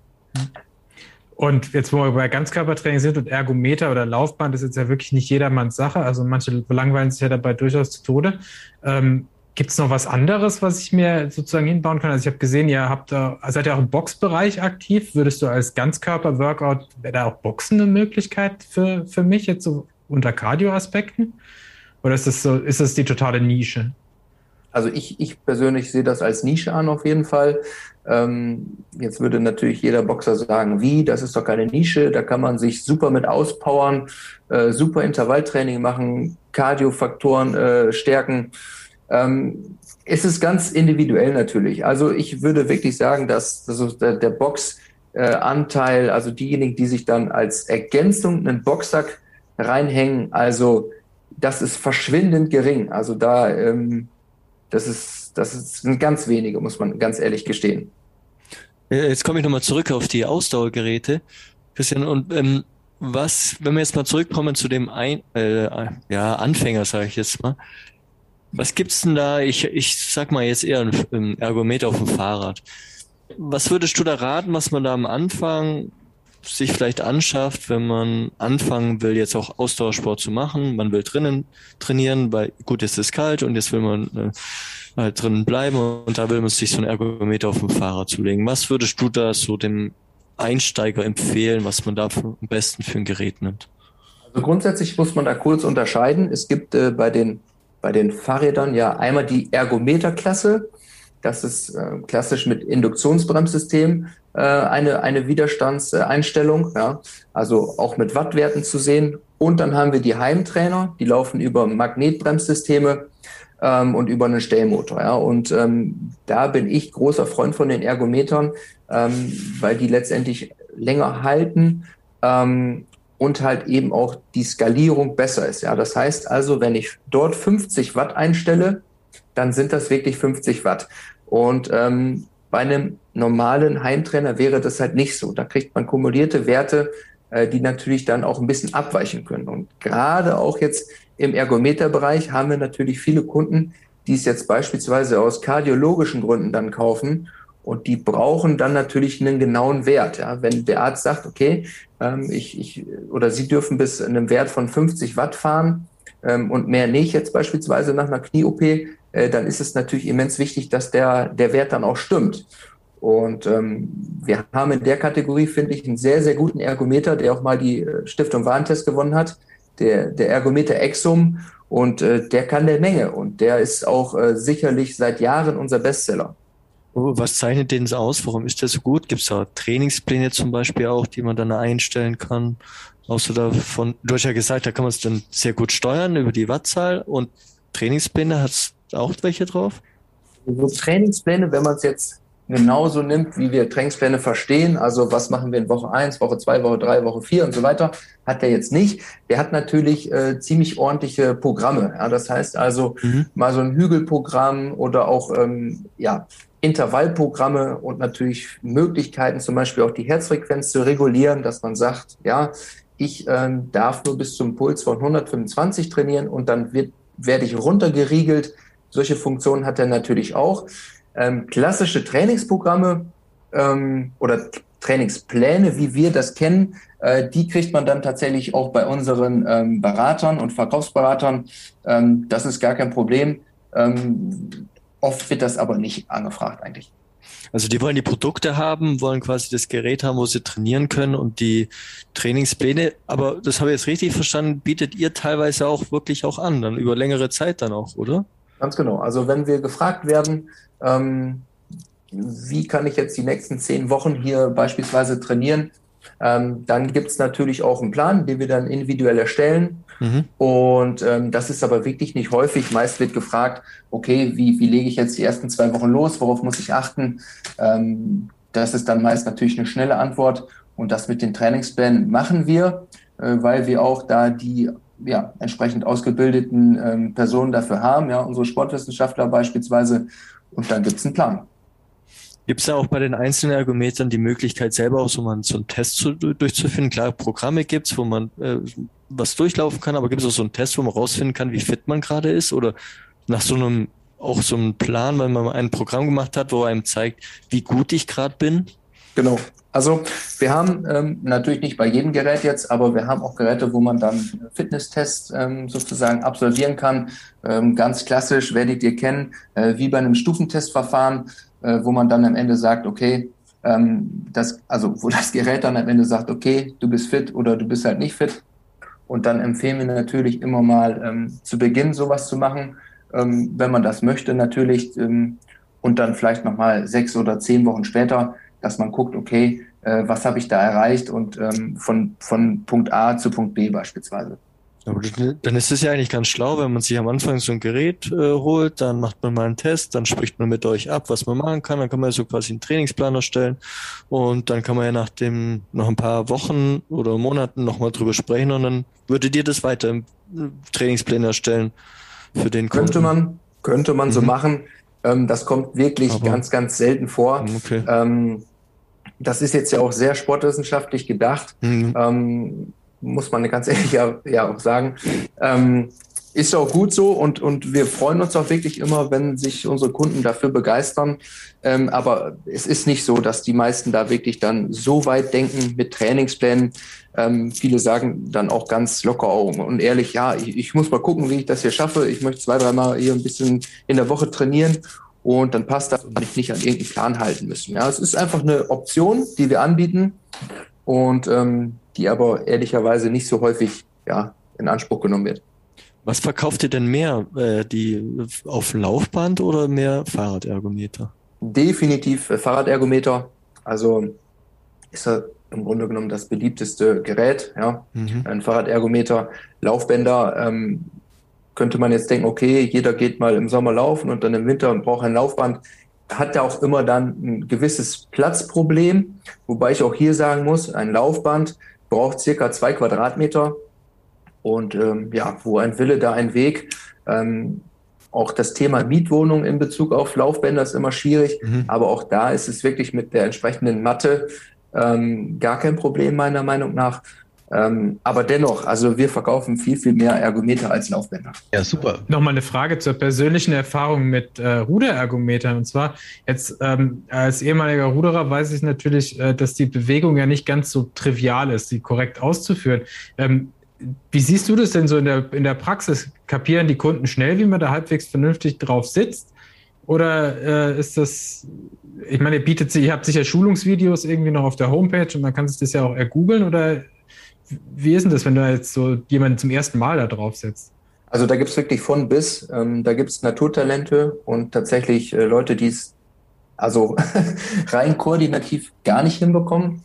Und jetzt, wo wir bei Ganzkörpertraining sind und Ergometer oder Laufband, ist jetzt ja wirklich nicht jedermanns Sache. Also manche langweilen sich ja dabei durchaus zu Tode. Ähm, Gibt es noch was anderes, was ich mir sozusagen hinbauen kann? Also ich habe gesehen, ihr habt da, seid ja auch im Boxbereich aktiv. Würdest du als Ganzkörper-Workout, wäre da auch Boxen eine Möglichkeit für, für mich jetzt so unter Cardio-Aspekten? Oder ist das so, ist das die totale Nische? Also ich, ich persönlich sehe das als Nische an auf jeden Fall. Ähm, jetzt würde natürlich jeder Boxer sagen, wie, das ist doch keine Nische, da kann man sich super mit auspowern, äh, super Intervalltraining machen, Cardiofaktoren äh, stärken. Ähm, es ist ganz individuell natürlich. Also ich würde wirklich sagen, dass, dass der, der Boxanteil, äh, also diejenigen, die sich dann als Ergänzung einen Boxsack reinhängen, also das ist verschwindend gering. Also da, ähm, das ist, das ist ganz wenige, muss man ganz ehrlich gestehen. Jetzt komme ich nochmal zurück auf die Ausdauergeräte, Christian. Und ähm, was, wenn wir jetzt mal zurückkommen zu dem Ein, äh, ja, Anfänger, sage ich jetzt mal, was gibt's denn da? Ich, ich sag mal jetzt eher ein Ergometer auf dem Fahrrad. Was würdest du da raten, was man da am Anfang sich vielleicht anschafft, wenn man anfangen will, jetzt auch Ausdauersport zu machen? Man will drinnen trainieren, weil gut, jetzt ist es kalt und jetzt will man äh, halt drinnen bleiben und da will man sich so ein Ergometer auf dem Fahrrad zulegen. Was würdest du da so dem Einsteiger empfehlen, was man da für, am besten für ein Gerät nimmt? Also grundsätzlich muss man da kurz unterscheiden. Es gibt äh, bei den bei den Fahrrädern ja einmal die Ergometerklasse. Das ist äh, klassisch mit Induktionsbremssystem äh, eine, eine Widerstandseinstellung, ja, also auch mit Wattwerten zu sehen. Und dann haben wir die Heimtrainer, die laufen über Magnetbremssysteme ähm, und über einen Stellmotor. Ja. Und ähm, da bin ich großer Freund von den Ergometern, ähm, weil die letztendlich länger halten ähm, und halt eben auch die Skalierung besser ist. Ja, das heißt also, wenn ich dort 50 Watt einstelle, dann sind das wirklich 50 Watt. Und ähm, bei einem normalen Heimtrainer wäre das halt nicht so. Da kriegt man kumulierte Werte, äh, die natürlich dann auch ein bisschen abweichen können. Und gerade auch jetzt im Ergometerbereich haben wir natürlich viele Kunden, die es jetzt beispielsweise aus kardiologischen Gründen dann kaufen und die brauchen dann natürlich einen genauen Wert. Ja? Wenn der Arzt sagt, okay, ähm, ich, ich, oder Sie dürfen bis einem Wert von 50 Watt fahren ähm, und mehr nicht, jetzt beispielsweise nach einer Knie-OP, äh, dann ist es natürlich immens wichtig, dass der, der Wert dann auch stimmt. Und ähm, wir haben in der Kategorie, finde ich, einen sehr, sehr guten Ergometer, der auch mal die äh, Stiftung Warentest gewonnen hat, der, der Ergometer Exum. Und äh, der kann der Menge und der ist auch äh, sicherlich seit Jahren unser Bestseller. Oh, was zeichnet den aus? Warum ist der so gut? Gibt es da Trainingspläne zum Beispiel auch, die man dann einstellen kann? Außer davon, du hast ja gesagt, da kann man es dann sehr gut steuern über die Wattzahl und Trainingspläne, hat es auch welche drauf? So Trainingspläne, wenn man es jetzt genauso nimmt, wie wir Trainingspläne verstehen, also was machen wir in Woche eins, Woche zwei, Woche drei, Woche vier und so weiter, hat der jetzt nicht. Der hat natürlich äh, ziemlich ordentliche Programme. Ja, das heißt also mhm. mal so ein Hügelprogramm oder auch ähm, ja, Intervallprogramme und natürlich Möglichkeiten, zum Beispiel auch die Herzfrequenz zu regulieren, dass man sagt, ja, ich ähm, darf nur bis zum Puls von 125 trainieren und dann wird, werde ich runtergeriegelt. Solche Funktionen hat er natürlich auch. Ähm, klassische Trainingsprogramme ähm, oder Trainingspläne, wie wir das kennen, äh, die kriegt man dann tatsächlich auch bei unseren ähm, Beratern und Verkaufsberatern. Ähm, das ist gar kein Problem. Oft wird das aber nicht angefragt eigentlich. Also die wollen die Produkte haben, wollen quasi das Gerät haben, wo sie trainieren können und die Trainingspläne. Aber das habe ich jetzt richtig verstanden, bietet ihr teilweise auch wirklich auch an, dann über längere Zeit dann auch, oder? Ganz genau. Also wenn wir gefragt werden, ähm, wie kann ich jetzt die nächsten zehn Wochen hier beispielsweise trainieren, ähm, dann gibt es natürlich auch einen Plan, den wir dann individuell erstellen. Mhm. Und ähm, das ist aber wirklich nicht häufig. Meist wird gefragt, okay, wie, wie lege ich jetzt die ersten zwei Wochen los? Worauf muss ich achten? Ähm, das ist dann meist natürlich eine schnelle Antwort. Und das mit den Trainingsplänen machen wir, äh, weil wir auch da die ja, entsprechend ausgebildeten ähm, Personen dafür haben, ja, unsere Sportwissenschaftler beispielsweise. Und dann gibt es einen Plan. Gibt es da auch bei den einzelnen Ergometern die Möglichkeit, selber auch so mal so einen Test zu, durchzufinden? Klar, Programme gibt's, wo man äh, was durchlaufen kann, aber gibt es auch so einen Test, wo man rausfinden kann, wie fit man gerade ist? Oder nach so einem auch so einem Plan, wenn man ein Programm gemacht hat, wo einem zeigt, wie gut ich gerade bin? Genau. Also wir haben ähm, natürlich nicht bei jedem Gerät jetzt, aber wir haben auch Geräte, wo man dann Fitnesstests ähm, sozusagen absolvieren kann. Ähm, ganz klassisch, werdet ihr kennen, äh, wie bei einem Stufentestverfahren, äh, wo man dann am Ende sagt, okay, ähm, das, also wo das Gerät dann am Ende sagt, okay, du bist fit oder du bist halt nicht fit. Und dann empfehlen wir natürlich immer mal ähm, zu Beginn sowas zu machen, ähm, wenn man das möchte natürlich. Ähm, und dann vielleicht nochmal sechs oder zehn Wochen später dass man guckt, okay, äh, was habe ich da erreicht und ähm, von, von Punkt A zu Punkt B beispielsweise. Aber dann ist es ja eigentlich ganz schlau, wenn man sich am Anfang so ein Gerät äh, holt, dann macht man mal einen Test, dann spricht man mit euch ab, was man machen kann, dann kann man so quasi einen Trainingsplan erstellen und dann kann man ja nach dem noch ein paar Wochen oder Monaten nochmal drüber sprechen und dann würdet ihr das weiter im äh, Trainingsplan erstellen für den Kunden. Könnte man, könnte man mhm. so machen. Ähm, das kommt wirklich Aber ganz, ganz selten vor. Okay. Ähm, das ist jetzt ja auch sehr sportwissenschaftlich gedacht, mhm. ähm, muss man ganz ehrlich ja, ja auch sagen. Ähm, ist auch gut so und, und wir freuen uns auch wirklich immer, wenn sich unsere Kunden dafür begeistern. Ähm, aber es ist nicht so, dass die meisten da wirklich dann so weit denken mit Trainingsplänen. Ähm, viele sagen dann auch ganz locker und ehrlich, ja, ich, ich muss mal gucken, wie ich das hier schaffe. Ich möchte zwei, dreimal hier ein bisschen in der Woche trainieren und dann passt das und ich nicht an irgendeinen Plan halten müssen. Ja, es ist einfach eine Option, die wir anbieten und ähm, die aber ehrlicherweise nicht so häufig ja, in Anspruch genommen wird. Was verkauft ihr denn mehr, äh, die auf Laufband oder mehr Fahrradergometer? Definitiv äh, Fahrradergometer. Also ist er im Grunde genommen das beliebteste Gerät, ja, mhm. ein Fahrradergometer. Laufbänder ähm, könnte man jetzt denken, okay, jeder geht mal im Sommer laufen und dann im Winter und braucht ein Laufband. Hat ja auch immer dann ein gewisses Platzproblem, wobei ich auch hier sagen muss, ein Laufband braucht circa zwei Quadratmeter und ähm, ja, wo ein Wille, da ein Weg. Ähm, auch das Thema Mietwohnung in Bezug auf Laufbänder ist immer schwierig, mhm. aber auch da ist es wirklich mit der entsprechenden Matte ähm, gar kein Problem meiner Meinung nach. Ähm, aber dennoch, also wir verkaufen viel, viel mehr Ergometer als Laufbänder. Ja, super. Nochmal eine Frage zur persönlichen Erfahrung mit äh, Ruderergometern. Und zwar, jetzt ähm, als ehemaliger Ruderer weiß ich natürlich, äh, dass die Bewegung ja nicht ganz so trivial ist, sie korrekt auszuführen. Ähm, wie siehst du das denn so in der, in der Praxis? Kapieren die Kunden schnell, wie man da halbwegs vernünftig drauf sitzt? Oder äh, ist das, ich meine, ihr bietet sie, ihr habt sicher Schulungsvideos irgendwie noch auf der Homepage und man kann sich das ja auch ergoogeln oder wie ist denn das, wenn du jetzt so jemanden zum ersten Mal da drauf setzt? Also da gibt es wirklich von bis. Ähm, da gibt es Naturtalente und tatsächlich äh, Leute, die es also rein koordinativ gar nicht hinbekommen.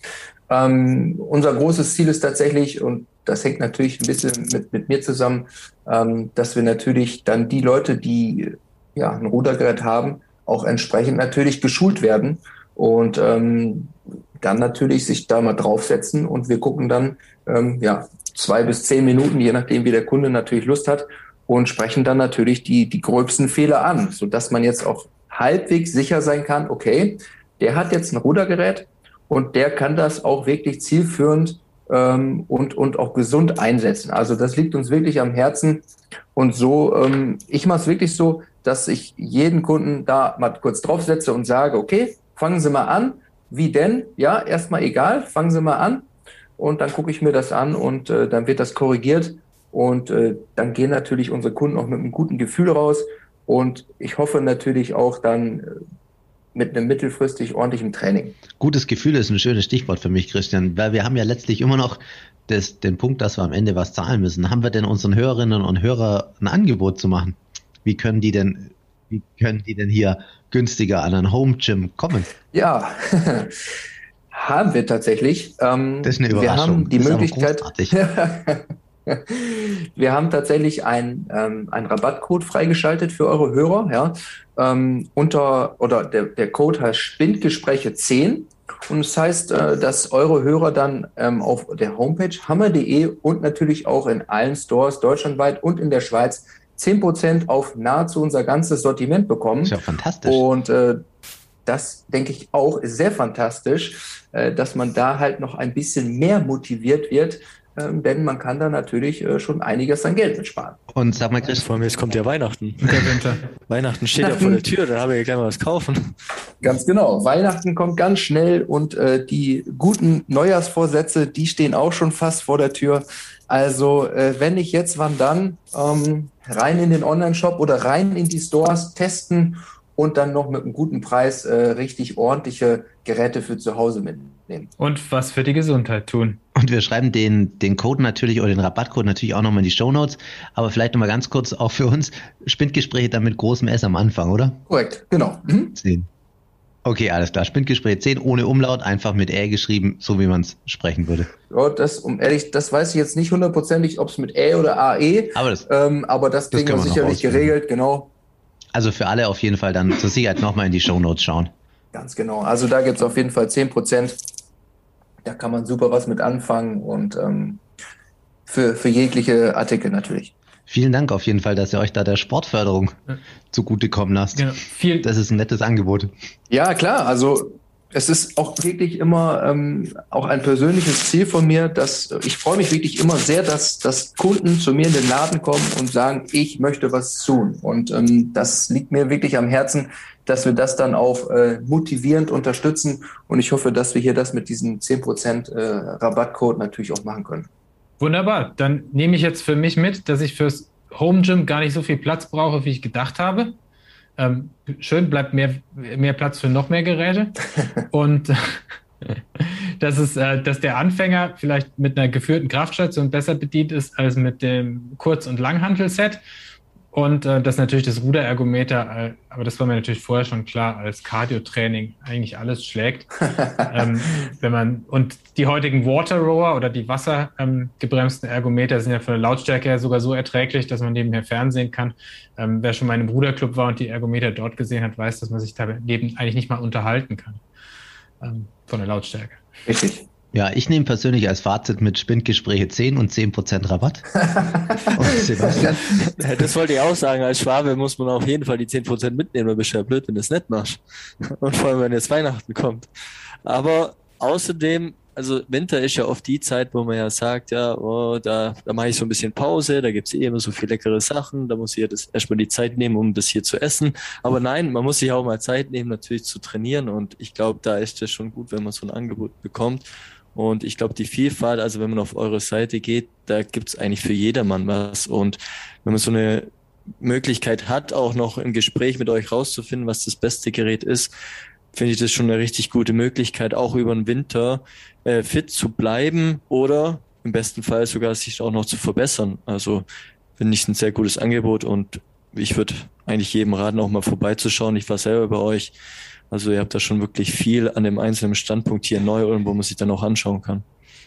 Ähm, unser großes Ziel ist tatsächlich, und das hängt natürlich ein bisschen mit, mit mir zusammen, ähm, dass wir natürlich dann die Leute, die ja ein Rudergerät haben, auch entsprechend natürlich geschult werden und ähm, dann natürlich sich da mal draufsetzen und wir gucken dann ähm, ja zwei bis zehn Minuten, je nachdem wie der Kunde natürlich Lust hat und sprechen dann natürlich die die gröbsten Fehler an, so dass man jetzt auch halbwegs sicher sein kann, okay, der hat jetzt ein Rudergerät und der kann das auch wirklich zielführend ähm, und, und auch gesund einsetzen. Also das liegt uns wirklich am Herzen. Und so, ähm, ich mache es wirklich so, dass ich jeden Kunden da mal kurz draufsetze und sage, okay, fangen Sie mal an. Wie denn? Ja, erstmal egal, fangen Sie mal an. Und dann gucke ich mir das an und äh, dann wird das korrigiert. Und äh, dann gehen natürlich unsere Kunden auch mit einem guten Gefühl raus. Und ich hoffe natürlich auch dann äh, mit einem mittelfristig ordentlichen Training. Gutes Gefühl ist ein schönes Stichwort für mich, Christian, weil wir haben ja letztlich immer noch das, den Punkt, dass wir am Ende was zahlen müssen. Haben wir denn unseren Hörerinnen und Hörern ein Angebot zu machen? Wie können die denn, wie können die denn hier günstiger an ein Home Gym kommen? Ja, haben wir tatsächlich. Ähm, das ist eine Überraschung. Wir haben die Möglichkeit. wir haben tatsächlich einen, ähm, einen Rabattcode freigeschaltet für eure Hörer. Ja, ähm, unter oder der, der Code heißt Spindgespräche 10 und es das heißt, äh, dass eure Hörer dann ähm, auf der Homepage hammer.de und natürlich auch in allen Stores deutschlandweit und in der Schweiz 10% auf nahezu unser ganzes Sortiment bekommen. Ist ja fantastisch. Und äh, das denke ich auch ist sehr fantastisch, äh, dass man da halt noch ein bisschen mehr motiviert wird, ähm, denn man kann da natürlich äh, schon einiges an Geld mitsparen. Und sag mal, Chris, vor mir, jetzt kommt ja Weihnachten. Weihnachten steht ja vor der Tür, da habe ich ja gleich mal was kaufen. Ganz genau. Weihnachten kommt ganz schnell und äh, die guten Neujahrsvorsätze, die stehen auch schon fast vor der Tür. Also, äh, wenn nicht jetzt, wann dann? Ähm, rein in den Online-Shop oder rein in die Stores testen und dann noch mit einem guten Preis äh, richtig ordentliche Geräte für zu Hause mitnehmen. Und was für die Gesundheit tun. Und wir schreiben den, den Code natürlich oder den Rabattcode natürlich auch nochmal in die Show Notes. Aber vielleicht nochmal ganz kurz auch für uns Spindgespräche dann mit großem S am Anfang, oder? Korrekt, genau. Mhm. 10. Okay, alles klar. Spindgespräch 10 ohne Umlaut, einfach mit Ä geschrieben, so wie man es sprechen würde. Ja, das, um ehrlich, das weiß ich jetzt nicht hundertprozentig, ob es mit Ä oder AE. Aber das, ähm, aber das, das kriegen wir sicherlich geregelt, genau. Also für alle auf jeden Fall dann zur Sicherheit nochmal in die Show Notes schauen. Ganz genau. Also da gibt es auf jeden Fall 10%. Da kann man super was mit anfangen und ähm, für, für jegliche Artikel natürlich. Vielen Dank auf jeden Fall, dass ihr euch da der Sportförderung ja. zugutekommen lasst. Genau. Viel das ist ein nettes Angebot. Ja, klar. Also es ist auch wirklich immer ähm, auch ein persönliches Ziel von mir, dass ich freue mich wirklich immer sehr, dass, dass Kunden zu mir in den Laden kommen und sagen, ich möchte was tun. Und ähm, das liegt mir wirklich am Herzen, dass wir das dann auch äh, motivierend unterstützen. Und ich hoffe, dass wir hier das mit diesem 10% äh, Rabattcode natürlich auch machen können. Wunderbar. Dann nehme ich jetzt für mich mit, dass ich fürs Home Gym gar nicht so viel Platz brauche, wie ich gedacht habe. Ähm, schön, bleibt mehr, mehr Platz für noch mehr Geräte. Und dass, es, äh, dass der Anfänger vielleicht mit einer geführten Kraftstation besser bedient ist als mit dem Kurz- und Langhantel-Set. Und äh, dass natürlich das Ruderergometer, äh, aber das war mir natürlich vorher schon klar, als Cardio-Training eigentlich alles schlägt. ähm, wenn man, und die heutigen Water Rower oder die wassergebremsten ähm, Ergometer sind ja von der Lautstärke her sogar so erträglich, dass man nebenher fernsehen kann. Ähm, wer schon mal einem Ruderclub war und die Ergometer dort gesehen hat, weiß, dass man sich daneben eigentlich nicht mal unterhalten kann. Ähm, von der Lautstärke. Richtig. Ja, ich nehme persönlich als Fazit mit Spindgespräche 10 und 10% Rabatt. das wollte ich auch sagen. Als Schwabe muss man auf jeden Fall die 10% mitnehmen, weil bist du ja blöd, wenn du es nicht machst. Und vor allem, wenn jetzt Weihnachten kommt. Aber außerdem, also Winter ist ja oft die Zeit, wo man ja sagt, ja, oh, da, da mache ich so ein bisschen Pause, da gibt's eh immer so viele leckere Sachen, da muss ich ja das erstmal die Zeit nehmen, um das hier zu essen. Aber nein, man muss sich auch mal Zeit nehmen, natürlich zu trainieren. Und ich glaube, da ist es schon gut, wenn man so ein Angebot bekommt. Und ich glaube, die Vielfalt, also wenn man auf eure Seite geht, da gibt es eigentlich für jedermann was. Und wenn man so eine Möglichkeit hat, auch noch im Gespräch mit euch rauszufinden, was das beste Gerät ist, finde ich das schon eine richtig gute Möglichkeit, auch über den Winter äh, fit zu bleiben oder im besten Fall sogar sich auch noch zu verbessern. Also finde ich ein sehr gutes Angebot und ich würde eigentlich jedem raten, auch mal vorbeizuschauen. Ich war selber bei euch. Also ihr habt da schon wirklich viel an dem einzelnen Standpunkt hier neu, wo man sich dann auch anschauen kann.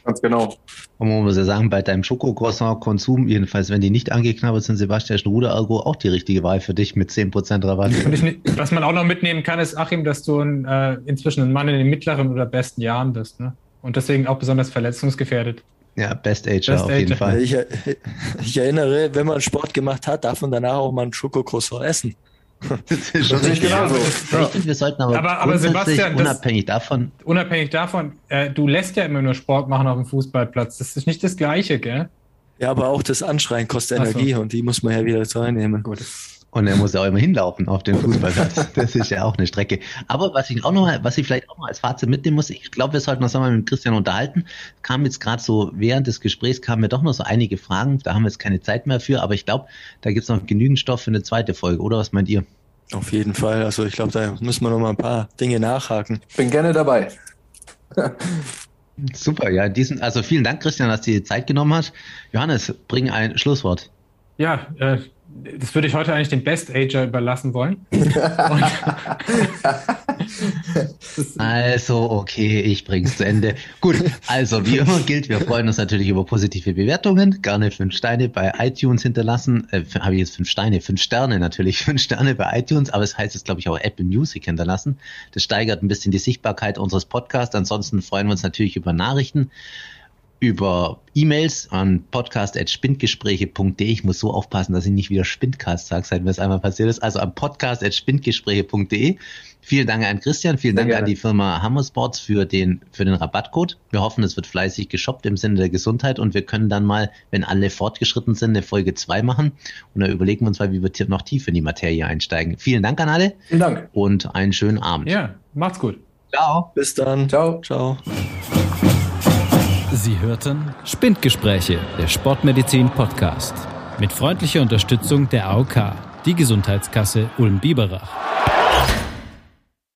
Ganz genau. Und man muss ja sagen, bei deinem Schokocroissant-Konsum, jedenfalls wenn die nicht angeknabbert sind, Sebastian Ruder Ergo auch die richtige Wahl für dich mit 10% Rabatt. Ich, was man auch noch mitnehmen kann, ist, Achim, dass du ein, äh, inzwischen ein Mann in den mittleren oder besten Jahren bist. Ne? Und deswegen auch besonders verletzungsgefährdet. Ja, Best Ager Best auf jeden Fall. Ich, ich, erinnere, wenn man Sport gemacht hat, darf man danach auch mal ein Schokocroissant essen. Das ist schon nicht genauso. Ja. Ich finde, wir sollten aber, aber, aber Sebastian, unabhängig das, davon. Unabhängig davon, äh, du lässt ja immer nur Sport machen auf dem Fußballplatz. Das ist nicht das Gleiche, gell? Ja, aber auch das Anschreien kostet Energie so. und die muss man ja wieder reinnehmen. Gut. Und er muss ja auch immer hinlaufen auf den Fußballplatz. Das ist ja auch eine Strecke. Aber was ich auch noch, was ich vielleicht auch noch als Fazit mitnehmen muss, ich glaube, wir sollten uns nochmal mit Christian unterhalten. Kam jetzt gerade so, während des Gesprächs kamen mir doch noch so einige Fragen. Da haben wir jetzt keine Zeit mehr für, aber ich glaube, da gibt es noch genügend Stoff für eine zweite Folge, oder was meint ihr? Auf jeden Fall. Also ich glaube, da müssen wir noch mal ein paar Dinge nachhaken. Bin gerne dabei. Super, ja, diesen, also vielen Dank, Christian, dass du dir Zeit genommen hast. Johannes, bring ein Schlusswort. Ja, äh, das würde ich heute eigentlich dem Best Ager überlassen wollen. also, okay, ich bring's zu Ende. Gut, also wie immer gilt, wir freuen uns natürlich über positive Bewertungen. Gerne fünf Steine bei iTunes hinterlassen. Äh, Habe ich jetzt fünf Steine? Fünf Sterne natürlich. Fünf Sterne bei iTunes, aber es heißt jetzt, glaube ich, auch Apple Music hinterlassen. Das steigert ein bisschen die Sichtbarkeit unseres Podcasts. Ansonsten freuen wir uns natürlich über Nachrichten über E-Mails an podcast.spindgespräche.de. Ich muss so aufpassen, dass ich nicht wieder Spindcast sage, seit mir das einmal passiert ist. Also am podcast.spindgespräche.de. Vielen Dank an Christian, vielen Dank an die Firma Hammersports für den, für den Rabattcode. Wir hoffen, es wird fleißig geshoppt im Sinne der Gesundheit und wir können dann mal, wenn alle fortgeschritten sind, eine Folge 2 machen. Und da überlegen wir uns mal, wie wir noch tief in die Materie einsteigen. Vielen Dank an alle. Vielen Dank. Und einen schönen Abend. Ja, macht's gut. Ciao. Bis dann. Ciao. Ciao. Sie hörten Spindgespräche, der Sportmedizin Podcast. Mit freundlicher Unterstützung der AOK, die Gesundheitskasse Ulm-Biberach.